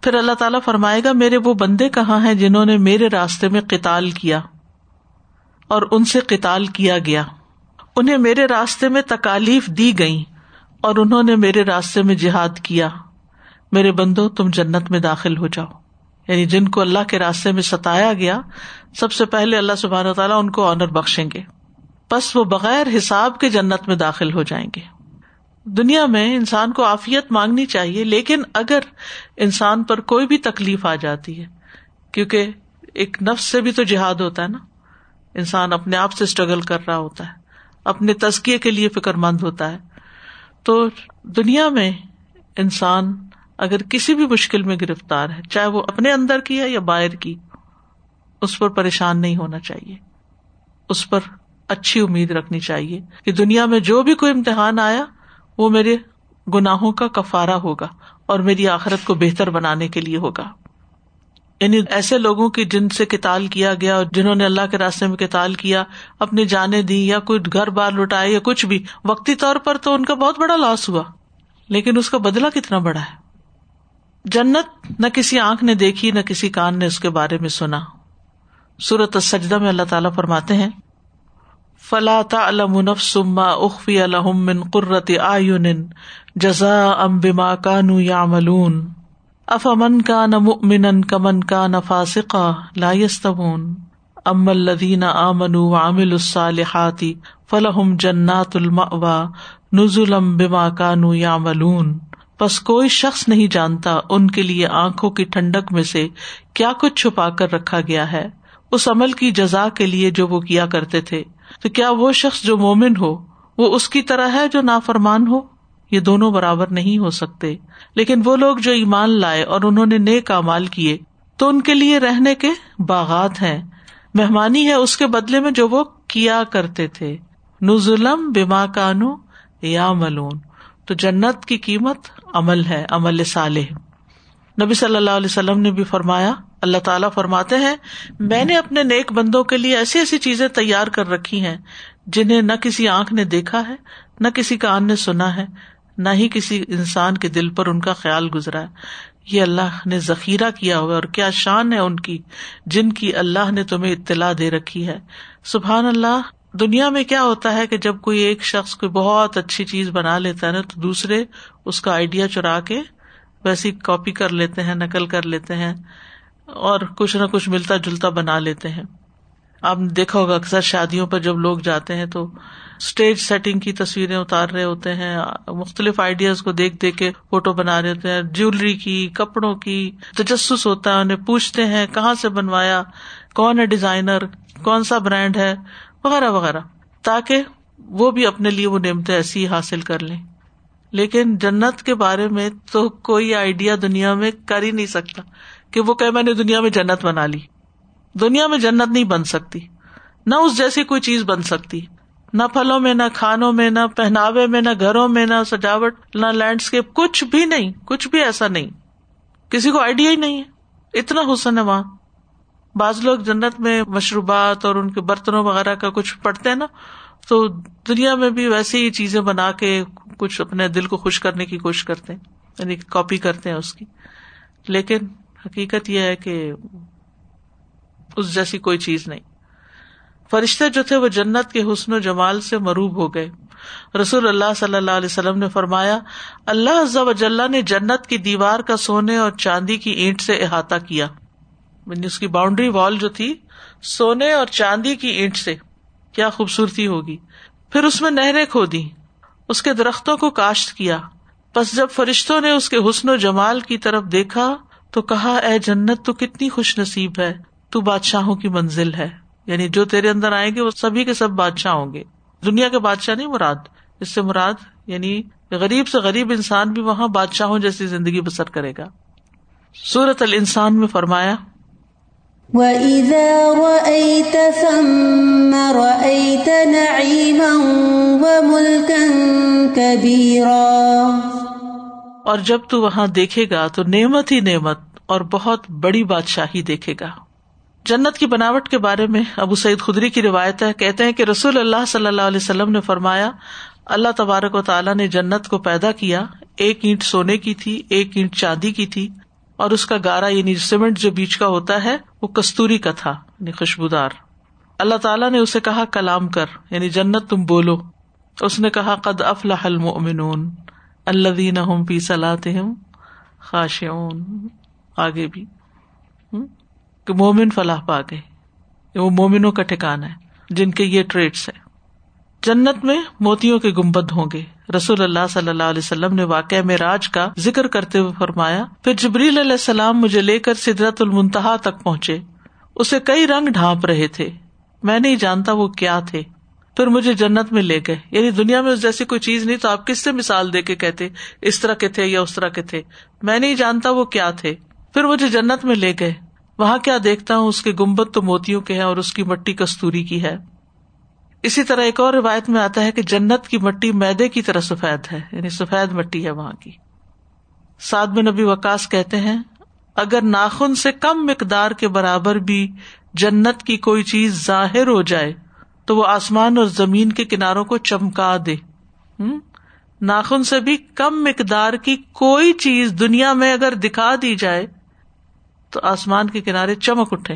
پھر اللہ تعالیٰ فرمائے گا، میرے وہ بندے کہاں ہیں جنہوں نے میرے راستے میں قتال کیا اور ان سے قتال کیا گیا؟ انہیں میرے راستے میں تکالیف دی گئی اور انہوں نے میرے راستے میں جہاد کیا۔ میرے بندو، تم جنت میں داخل ہو جاؤ۔ یعنی جن کو اللہ کے راستے میں ستایا گیا، سب سے پہلے اللہ سبحانہ تعالیٰ ان کو آنر بخشیں گے۔ بس وہ بغیر حساب کے جنت میں داخل ہو جائیں گے۔ دنیا میں انسان کو عافیت مانگنی چاہیے، لیکن اگر انسان پر کوئی بھی تکلیف آ جاتی ہے، کیونکہ ایک نفس سے بھی تو جہاد ہوتا ہے نا۔ انسان اپنے آپ سے اسٹرگل کر رہا ہوتا ہے، اپنے تزکیے کے لیے فکر مند ہوتا ہے۔ تو دنیا میں انسان اگر کسی بھی مشکل میں گرفتار ہے، چاہے وہ اپنے اندر کی ہے یا باہر کی، اس پر پریشان نہیں ہونا چاہیے۔ اس پر اچھی امید رکھنی چاہیے کہ دنیا میں جو بھی کوئی امتحان آیا، وہ میرے گناہوں کا کفارا ہوگا اور میری آخرت کو بہتر بنانے کے لیے ہوگا۔ یعنی ایسے لوگوں کی جن سے کتال کیا گیا اور جنہوں نے اللہ کے راستے میں کتال کیا، اپنی جانے دی یا کوئی گھر بار لٹائے یا کچھ بھی، وقتی طور پر تو ان کا بہت بڑا لاس ہوا، لیکن اس کا بدلا کتنا بڑا ہے۔ جنت نہ کسی آنکھ نے دیکھی، نہ کسی کان نے اس کے بارے میں سنا۔ سورت السجدہ میں اللہ تعالیٰ فرماتے ہیں فلا تعلم نفس ما اخفی لهم من قرۃ اعین جزاء بما كانوا يعملون افمن كان مؤمنا كمن كان فاسقا لا يستوون اما الذين امنوا وعملوا الصالحات فلهم جنات المأوى نزلا بما كانوا يعملون بس کوئی شخص نہیں جانتا ان کے لیے آنکھوں کی ٹھنڈک میں سے کیا کچھ چھپا کر رکھا گیا ہے۔ اس عمل کی جزا کے لیے جو وہ کیا کرتے تھے۔ تو کیا وہ شخص جو مومن ہو، وہ اس کی طرح ہے جو نافرمان ہو؟ یہ دونوں برابر نہیں ہو سکتے۔ لیکن وہ لوگ جو ایمان لائے اور انہوں نے نیک امال کیے، تو ان کے لیے رہنے کے باغات ہیں۔ مہمانی ہے اس کے بدلے میں جو وہ کیا کرتے تھے۔ نزلم بما کانو یا ملون تو جنت کی قیمت عمل ہے، عمل صالح۔ نبی صلی اللہ علیہ وسلم نے بھی فرمایا اللہ تعالیٰ فرماتے ہیں، میں نے اپنے نیک بندوں کے لیے ایسی ایسی چیزیں تیار کر رکھی ہیں، جنہیں نہ کسی آنکھ نے دیکھا ہے، نہ کسی کان نے سنا ہے، نہ ہی کسی انسان کے دل پر ان کا خیال گزرا ہے۔ یہ اللہ نے ذخیرہ کیا ہوا اور کیا شان ہے ان کی، جن کی اللہ نے تمہیں اطلاع دے رکھی ہے۔ سبحان اللہ، دنیا میں کیا ہوتا ہے کہ جب کوئی ایک شخص کوئی بہت اچھی چیز بنا لیتا ہے نا، تو دوسرے اس کا آئیڈیا چرا کے ویسی کاپی کر لیتے ہیں، نقل کر لیتے ہیں۔ اور کچھ نہ کچھ ملتا جلتا بنا لیتے ہیں۔ آپ نے دیکھا ہوگا اکثر شادیوں پر جب لوگ جاتے ہیں تو اسٹیج سیٹنگ کی تصویریں اتار رہے ہوتے ہیں، مختلف آئیڈیاز کو دیکھ دیکھ کے فوٹو بنا رہے ہوتے ہیں۔ جیولری کی، کپڑوں کی تجسس ہوتا ہے، انہیں پوچھتے ہیں، کہاں سے بنوایا، کون ہے ڈیزائنر کون سا برانڈ ہے، وغیرہ وغیرہ۔ تاکہ وہ بھی اپنے لیے وہ نعمتیں ایسی حاصل کر لیں۔ لیکن جنت کے بارے میں تو کوئی آئیڈیا دنیا میں کر ہی نہیں سکتا۔ کہ وہ کہ میں نے دنیا میں جنت بنا لی۔ دنیا میں جنت نہیں بن سکتی۔ نہ اس جیسی کوئی چیز بن سکتی۔ نہ پھلوں میں، نہ کھانوں میں، نہ پہناوے میں، نہ گھروں میں، نہ سجاوٹ، نہ لینڈسکیپ، کچھ بھی نہیں۔ کچھ بھی ایسا نہیں۔ کسی کو آئیڈیا ہی نہیں ہے۔ اتنا حسن ہے وہاں۔ بعض لوگ جنت میں مشروبات اور ان کے برتنوں وغیرہ کا کچھ پڑھتے ہیں نا، تو دنیا میں بھی ویسے ہی چیزیں بنا کے کچھ اپنے دل کو خوش کرنے کی کوشش کرتے ہیں۔ یعنی کاپی کرتے ہیں اس کی۔ لیکن حقیقت یہ ہے کہ اس جیسی کوئی چیز نہیں۔ فرشتے جو تھے وہ جنت کے حسن و جمال سے مروب ہو گئے۔ رسول اللہ صلی اللہ علیہ وسلم نے فرمایا، اللہ عز و جل نے جنت کی دیوار کا سونے اور چاندی کی اینٹ سے احاطہ کیا۔ یعنی اس کی باؤنڈری وال جو تھی، سونے اور چاندی کی اینٹ سے۔ کیا خوبصورتی ہوگی۔ پھر اس میں نہریں کھو دی اس کے درختوں کو کاشت کیا۔ بس جب فرشتوں نے اس کے حسن و جمال کی طرف دیکھا تو کہا، اے جنت، تو کتنی خوش نصیب ہے، تو بادشاہوں کی منزل ہے۔ یعنی جو تیرے اندر آئیں گے، وہ سبھی کے سب بادشاہ ہوں گے۔ دنیا کے بادشاہ نہیں، مراد۔ اس سے مراد یعنی غریب سے غریب انسان بھی وہاں بادشاہوں جیسی زندگی بسر کرے گا۔ سورت ال انسان میں فرمایا، وَإِذَا رَأَيْتَ ثَمَّ رَأَيْتَ نَعِيمًا وَمُلْكًا كَبِيرًا اور جب تو وہاں دیکھے گا تو نعمت ہی نعمت اور بہت بڑی بادشاہی دیکھے گا۔ جنت کی بناوٹ کے بارے میں ابو سعید خدری کی روایت ہے، کہتے ہیں کہ رسول اللہ صلی اللہ علیہ وسلم نے فرمایا، اللہ تبارک و تعالیٰ نے جنت کو پیدا کیا، ایک اینٹ سونے کی تھی، ایک اینٹ چاندی کی تھی، اور اس کا گارا یعنی سیمنٹ جو بیچ کا ہوتا ہے، وہ کستوری کا تھا یعنی خوشبودار۔ اللہ تعالیٰ نے اسے کہا، کلام کر یعنی جنت تم بولو۔ اس نے کہا، قد افلاح المؤمنون۔ الذین هم فی صلاتهم خاشعون۔ آگے بھی۔ کہ مومن فلاح پا گئے وہ مومنوں کا ٹھکانا ہے۔ جن کے یہ ٹریٹس ہے جنت میں موتیوں کے گمبد ہوں گے۔ رسول اللہ صلی اللہ علیہ وسلم نے واقع میں راج کا ذکر کرتے ہوئے فرمایا، پھر جبریل علیہ السلام مجھے لے کر سدرت المنتہا تک پہنچے۔ اسے کئی رنگ ڈھانپ رہے تھے۔ میں نہیں جانتا وہ کیا تھے۔ پھر مجھے جنت میں لے گئے۔ یعنی دنیا میں جیسی کوئی چیز نہیں تو آپ کس سے مثال دے کے کہتے اس طرح کے تھے یا اس طرح کے تھے؟ میں نہیں جانتا وہ کیا تھے۔ پھر مجھے جنت میں لے گئے۔ وہاں کیا دیکھتا ہوں؟ اس کے گمبد تو موتیوں کے ہیں اور اس کی مٹی کستوری کی ہے۔ اسی طرح ایک اور روایت میں آتا ہے کہ جنت کی مٹی میدے کی طرح سفید ہے۔ یعنی سفید مٹی ہے وہاں کی۔ سعد میں نبی وکاس کہتے ہیں، اگر ناخن سے کم مقدار کے برابر بھی جنت کی کوئی چیز ظاہر ہو جائے تو وہ آسمان اور زمین کے کناروں کو چمکا دے۔ ناخن سے بھی کم مقدار کی کوئی چیز دنیا میں اگر دکھا دی جائے تو آسمان کے کنارے چمک اٹھے۔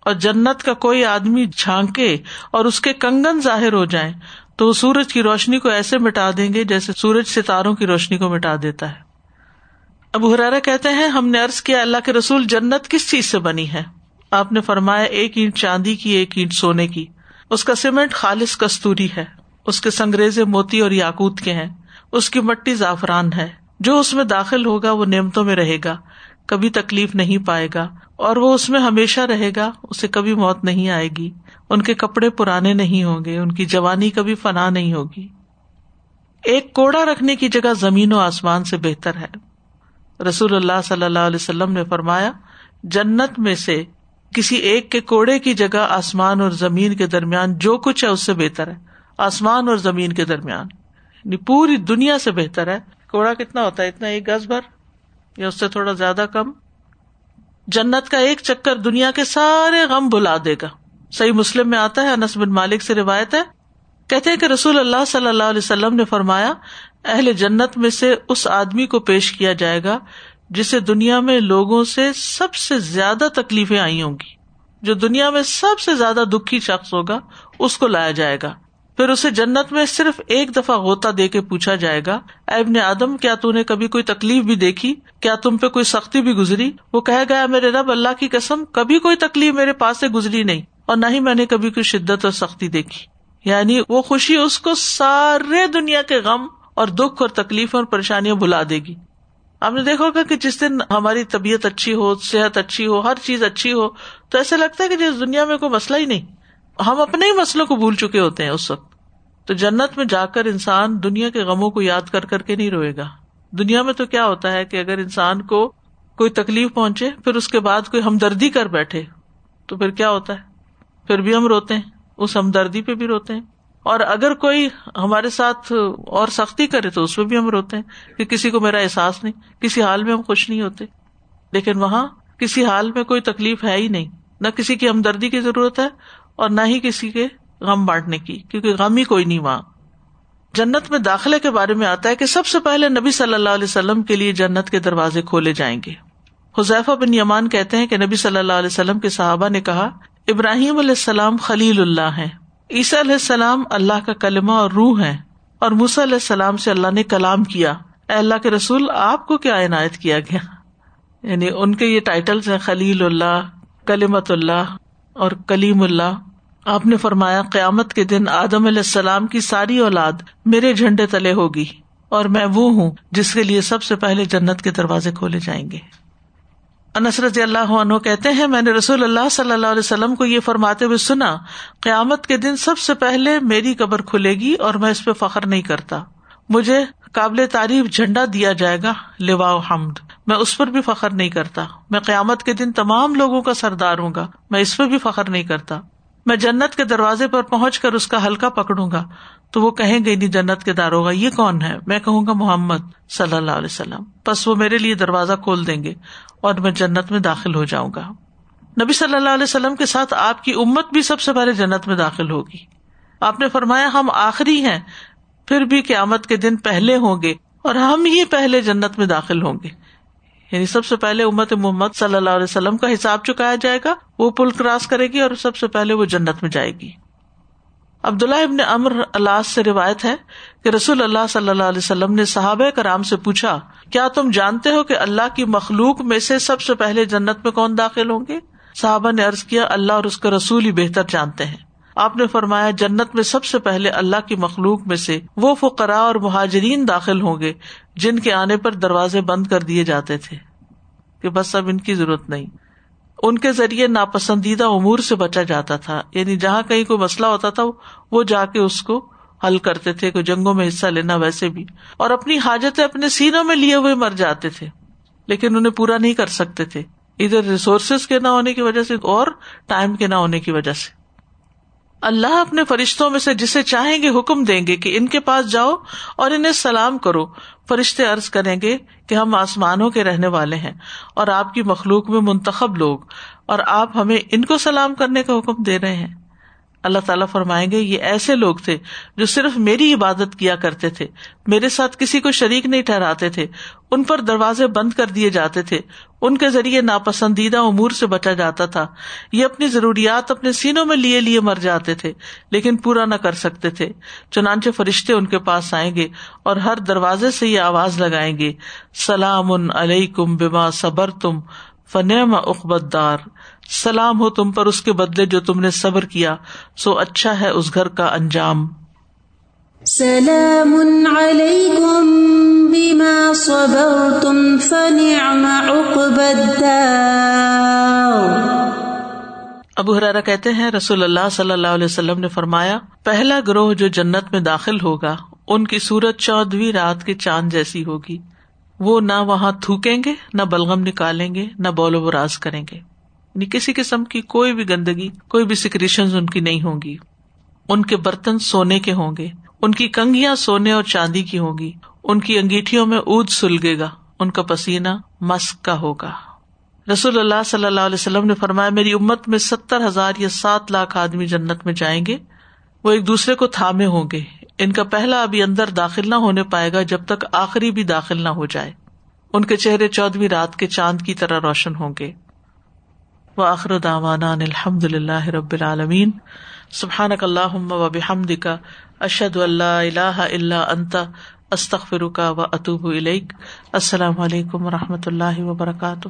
اور جنت کا کوئی آدمی جھانکے اور اس کے کنگن ظاہر ہو جائیں تو وہ سورج کی روشنی کو ایسے مٹا دیں گے جیسے سورج ستاروں کی روشنی کو مٹا دیتا ہے۔ اب ہرارا کہتے ہیں، ہم نے ارض کیا، اللہ کے رسول جنت کس چیز سے بنی ہے؟ آپ نے فرمایا ایک اینٹ چاندی کی، ایک اینٹ سونے کی۔ اس کا سیمنٹ خالص کستوری ہے۔ اس کے سنگریزے موتی اور یاقوت کے ہیں۔ اس کی مٹی زعفران ہے۔ جو اس میں داخل ہوگا، وہ نعمتوں میں رہے گا۔ کبھی تکلیف نہیں پائے گا۔ اور وہ اس میں ہمیشہ رہے گا، اسے کبھی موت نہیں آئے گی۔ ان کے کپڑے پرانے نہیں ہوں گے۔ ان کی جوانی کبھی فنا نہیں ہوگی۔ ایک کوڑا رکھنے کی جگہ زمین و آسمان سے بہتر ہے۔ رسول اللہ صلی اللہ علیہ وسلم نے فرمایا، جنت میں سے کسی ایک کے کوڑے کی جگہ آسمان اور زمین کے درمیان جو کچھ ہے اس سے بہتر ہے۔ آسمان اور زمین کے درمیان۔ یعنی پوری دنیا سے بہتر ہے۔ کوڑا کتنا ہوتا ہے؟ اتنا ایک گز بھر یا اس سے تھوڑا زیادہ کم؟ جنت کا ایک چکر دنیا کے سارے غم بلا دے گا۔ صحیح مسلم میں آتا ہے، انس بن مالک سے روایت ہے۔ کہتے ہیں کہ رسول اللہ صلی اللہ علیہ وسلم نے فرمایا، اہل جنت میں سے اس آدمی کو پیش کیا جائے گا جسے دنیا میں لوگوں سے سب سے زیادہ تکلیفیں آئی ہوں گی۔ جو دنیا میں سب سے زیادہ دکھی شخص ہوگا، اس کو لایا جائے گا۔ پھر اسے جنت میں صرف ایک دفعہ غوطہ دے کے پوچھا جائے گا ابن آدم، کیا نے کبھی کوئی تکلیف بھی دیکھی؟ کیا تم پہ کوئی سختی بھی گزری؟ وہ کہہ گیا میرے رب، اللہ کی قسم، کبھی کوئی تکلیف میرے پاس سے گزری نہیں، اور نہ ہی میں نے کبھی کوئی شدت اور سختی دیکھی۔ یعنی وہ خوشی اس کو سارے دنیا کے غم اور دکھ اور تکلیف اور پریشانیاں بلا دے گی۔ آپ نے دیکھا ہوگا کہ جس دن ہماری طبیعت اچھی ہو، صحت اچھی ہو، ہر چیز اچھی ہو، تو ایسا لگتا ہے کہ جس دنیا میں کوئی مسئلہ ہی نہیں۔ ہم اپنے ہی مسئلوں کو بھول چکے ہوتے ہیں اس وقت۔ تو جنت میں جا کر انسان دنیا کے غموں کو یاد کر کر کے نہیں روئے گا۔ دنیا میں تو کیا ہوتا ہے کہ اگر انسان کو کوئی تکلیف پہنچے، پھر اس کے بعد کوئی ہمدردی کر بیٹھے، تو پھر کیا ہوتا ہے؟ پھر بھی ہم روتے ہیں۔ اس ہمدردی پہ بھی روتے ہیں۔ اور اگر کوئی ہمارے ساتھ اور سختی کرے تو اس پہ بھی ہم روتے ہیں کہ کسی کو میرا احساس نہیں، کسی حال میں ہم خوش نہیں ہوتے۔ لیکن وہاں کسی حال میں کوئی تکلیف ہے ہی نہیں۔ نہ کسی کی ہمدردی کی ضرورت ہے اور نہ ہی کسی کے غم بانٹنے کی، کیونکہ غم ہی کوئی نہیں وہاں۔ جنت میں داخلے کے بارے میں آتا ہے کہ سب سے پہلے نبی صلی اللہ علیہ وسلم کے لیے جنت کے دروازے کھولے جائیں گے۔ حذیفہ بن یمان کہتے ہیں کہ نبی صلی اللہ علیہ وسلم کے صحابہ نے کہا، ابراہیم علیہ السلام خلیل اللہ ہے عیسی علیہ السلام اللہ کا کلمہ اور روح ہے اور موسی علیہ السلام سے اللہ نے کلام کیا۔ اے اللہ کے رسول، آپ کو کیا عنایت کیا گیا؟ یعنی ان کے یہ ٹائٹلس ہیں، خلیل اللہ کلیمت اللہ اور کلیم اللہ۔ آپ نے فرمایا، قیامت کے دن آدم علیہ السلام کی ساری اولاد میرے جھنڈے تلے ہوگی اور میں وہ ہوں جس کے لیے سب سے پہلے جنت کے دروازے کھولے جائیں گے۔ انسرت اللہ عنہ کہتے ہیں، میں نے رسول اللہ صلی اللہ علیہ وسلم کو یہ فرماتے ہوئے سنا، قیامت کے دن سب سے پہلے میری قبر کھلے گی اور میں اس پہ فخر نہیں کرتا۔ مجھے قابل تعریف جھنڈا دیا جائے گا لوا حمد۔ میں اس پر بھی فخر نہیں کرتا۔ میں قیامت کے دن تمام لوگوں کا سردار ہوں گا۔ میں اس پہ بھی فخر نہیں کرتا۔ میں جنت کے دروازے پر پہنچ کر اس کا ہلکا پکڑوں گا تو وہ کہیں گے نہیں جنت کے دار ہوگا، یہ کون ہے؟ میں کہوں گا محمد صلی اللہ علیہ وسلم۔ بس وہ میرے لیے دروازہ کھول دیں گے اور میں جنت میں داخل ہو جاؤں گا۔ نبی صلی اللہ علیہ وسلم کے ساتھ آپ کی امت بھی سب سے پہلے جنت میں داخل ہوگی۔ آپ نے فرمایا، ہم آخری ہیں، پھر بھی قیامت کے دن پہلے ہوں گے اور ہم ہی پہلے جنت میں داخل ہوں گے۔ یعنی سب سے پہلے امت محمد صلی اللہ علیہ وسلم کا حساب چکایا جائے گا، وہ پل کراس کرے گی اور سب سے پہلے وہ جنت میں جائے گی۔ عبداللہ ابن امر اللہ سے روایت ہے کہ رسول اللہ صلی اللہ علیہ وسلم نے صحابہ کرام سے پوچھا، کیا تم جانتے ہو کہ اللہ کی مخلوق میں سے سب سے پہلے جنت میں کون داخل ہوں گے؟ صحابہ نے ارض کیا، اللہ اور اس کا رسول ہی بہتر جانتے ہیں۔ آپ نے فرمایا، جنت میں سب سے پہلے اللہ کی مخلوق میں سے وہ فقرا اور مہاجرین داخل ہوں گے جن کے آنے پر دروازے بند کر دیے جاتے تھے کہ بس اب ان کی ضرورت نہیں۔ ان کے ذریعے ناپسندیدہ امور سے بچا جاتا تھا۔ یعنی جہاں کہیں کوئی مسئلہ ہوتا تھا، وہ جا کے اس کو حل کرتے تھے، کوئی جنگوں میں حصہ لینا ویسے بھی۔ اور اپنی حاجتیں اپنے سینوں میں لیے ہوئے مر جاتے تھے، لیکن انہیں پورا نہیں کر سکتے تھے۔ ادھر ریسورسز کے نہ ہونے کی وجہ سے اور ٹائم کے نہ ہونے کی وجہ سے۔ اللہ اپنے فرشتوں میں سے جسے چاہیں گے حکم دیں گے کہ ان کے پاس جاؤ اور انہیں سلام کرو۔ فرشتے ارض کریں گے کہ ہم آسمانوں کے رہنے والے ہیں اور آپ کی مخلوق میں منتخب لوگ اور آپ ہمیں ان کو سلام کرنے کا حکم دے رہے ہیں۔ اللہ تعالیٰ فرمائیں گے، یہ ایسے لوگ تھے جو صرف میری عبادت کیا کرتے تھے، میرے ساتھ کسی کو شریک نہیں ٹھہراتے تھے، ان پر دروازے بند کر دیے جاتے تھے، ان کے ذریعے ناپسندیدہ امور سے بچا جاتا تھا۔ یہ اپنی ضروریات اپنے سینوں میں لیے لیے مر جاتے تھے، لیکن پورا نہ کر سکتے تھے۔ چنانچہ فرشتے ان کے پاس آئیں گے اور ہر دروازے سے یہ آواز لگائیں گے، سلام ان علیکم بما صبر تم فنم اقبت دار سلام ہو تم پر اس کے بدلے جو تم نے صبر کیا سو اچھا ہے اس گھر کا انجام۔ سلام علیکم بما صبرتم فنعم الدار۔ ابو حرارا کہتے ہیں رسول اللہ صلی اللہ علیہ وسلم نے فرمایا پہلا گروہ جو جنت میں داخل ہوگا ان کی سورت چودہویں رات کے چاند جیسی ہوگی۔ وہ نہ وہاں تھوکیں گے نہ بلغم نکالیں گے نہ بول و براز کریں گے۔ یعنی کسی قسم کی کوئی بھی گندگی، کوئی بھی سیکریشن ان کی نہیں ہوگی ان کے برتن سونے کے ہوں گے، ان کی کنگیاں سونے اور چاندی کی ہوگی ان کی انگیٹھیوں میں اود سلگے گا، ان کا پسینہ مسک کا ہوگا۔ رسول اللہ صلی اللہ علیہ وسلم نے فرمایا، میری امت میں ستر ہزار یا سات لاکھ آدمی جنت میں جائیں گے، وہ ایک دوسرے کو تھامے ہوں گے۔ ان کا پہلا ابھی اندر داخل نہ ہونے پائے گا جب تک آخری بھی داخل نہ ہو جائے۔ ان کے چہرے چودہویں رات کے چاند کی طرح روشن ہوں گے۔ و آخر داوانا الحمد للہ رب العالمین. سبحان اللہ و بحمد کا اشد اللہ اللہ اللہ انتا استخ فرکا و اطوب السلام علیکم و رحمۃ اللہ وبرکاتہ.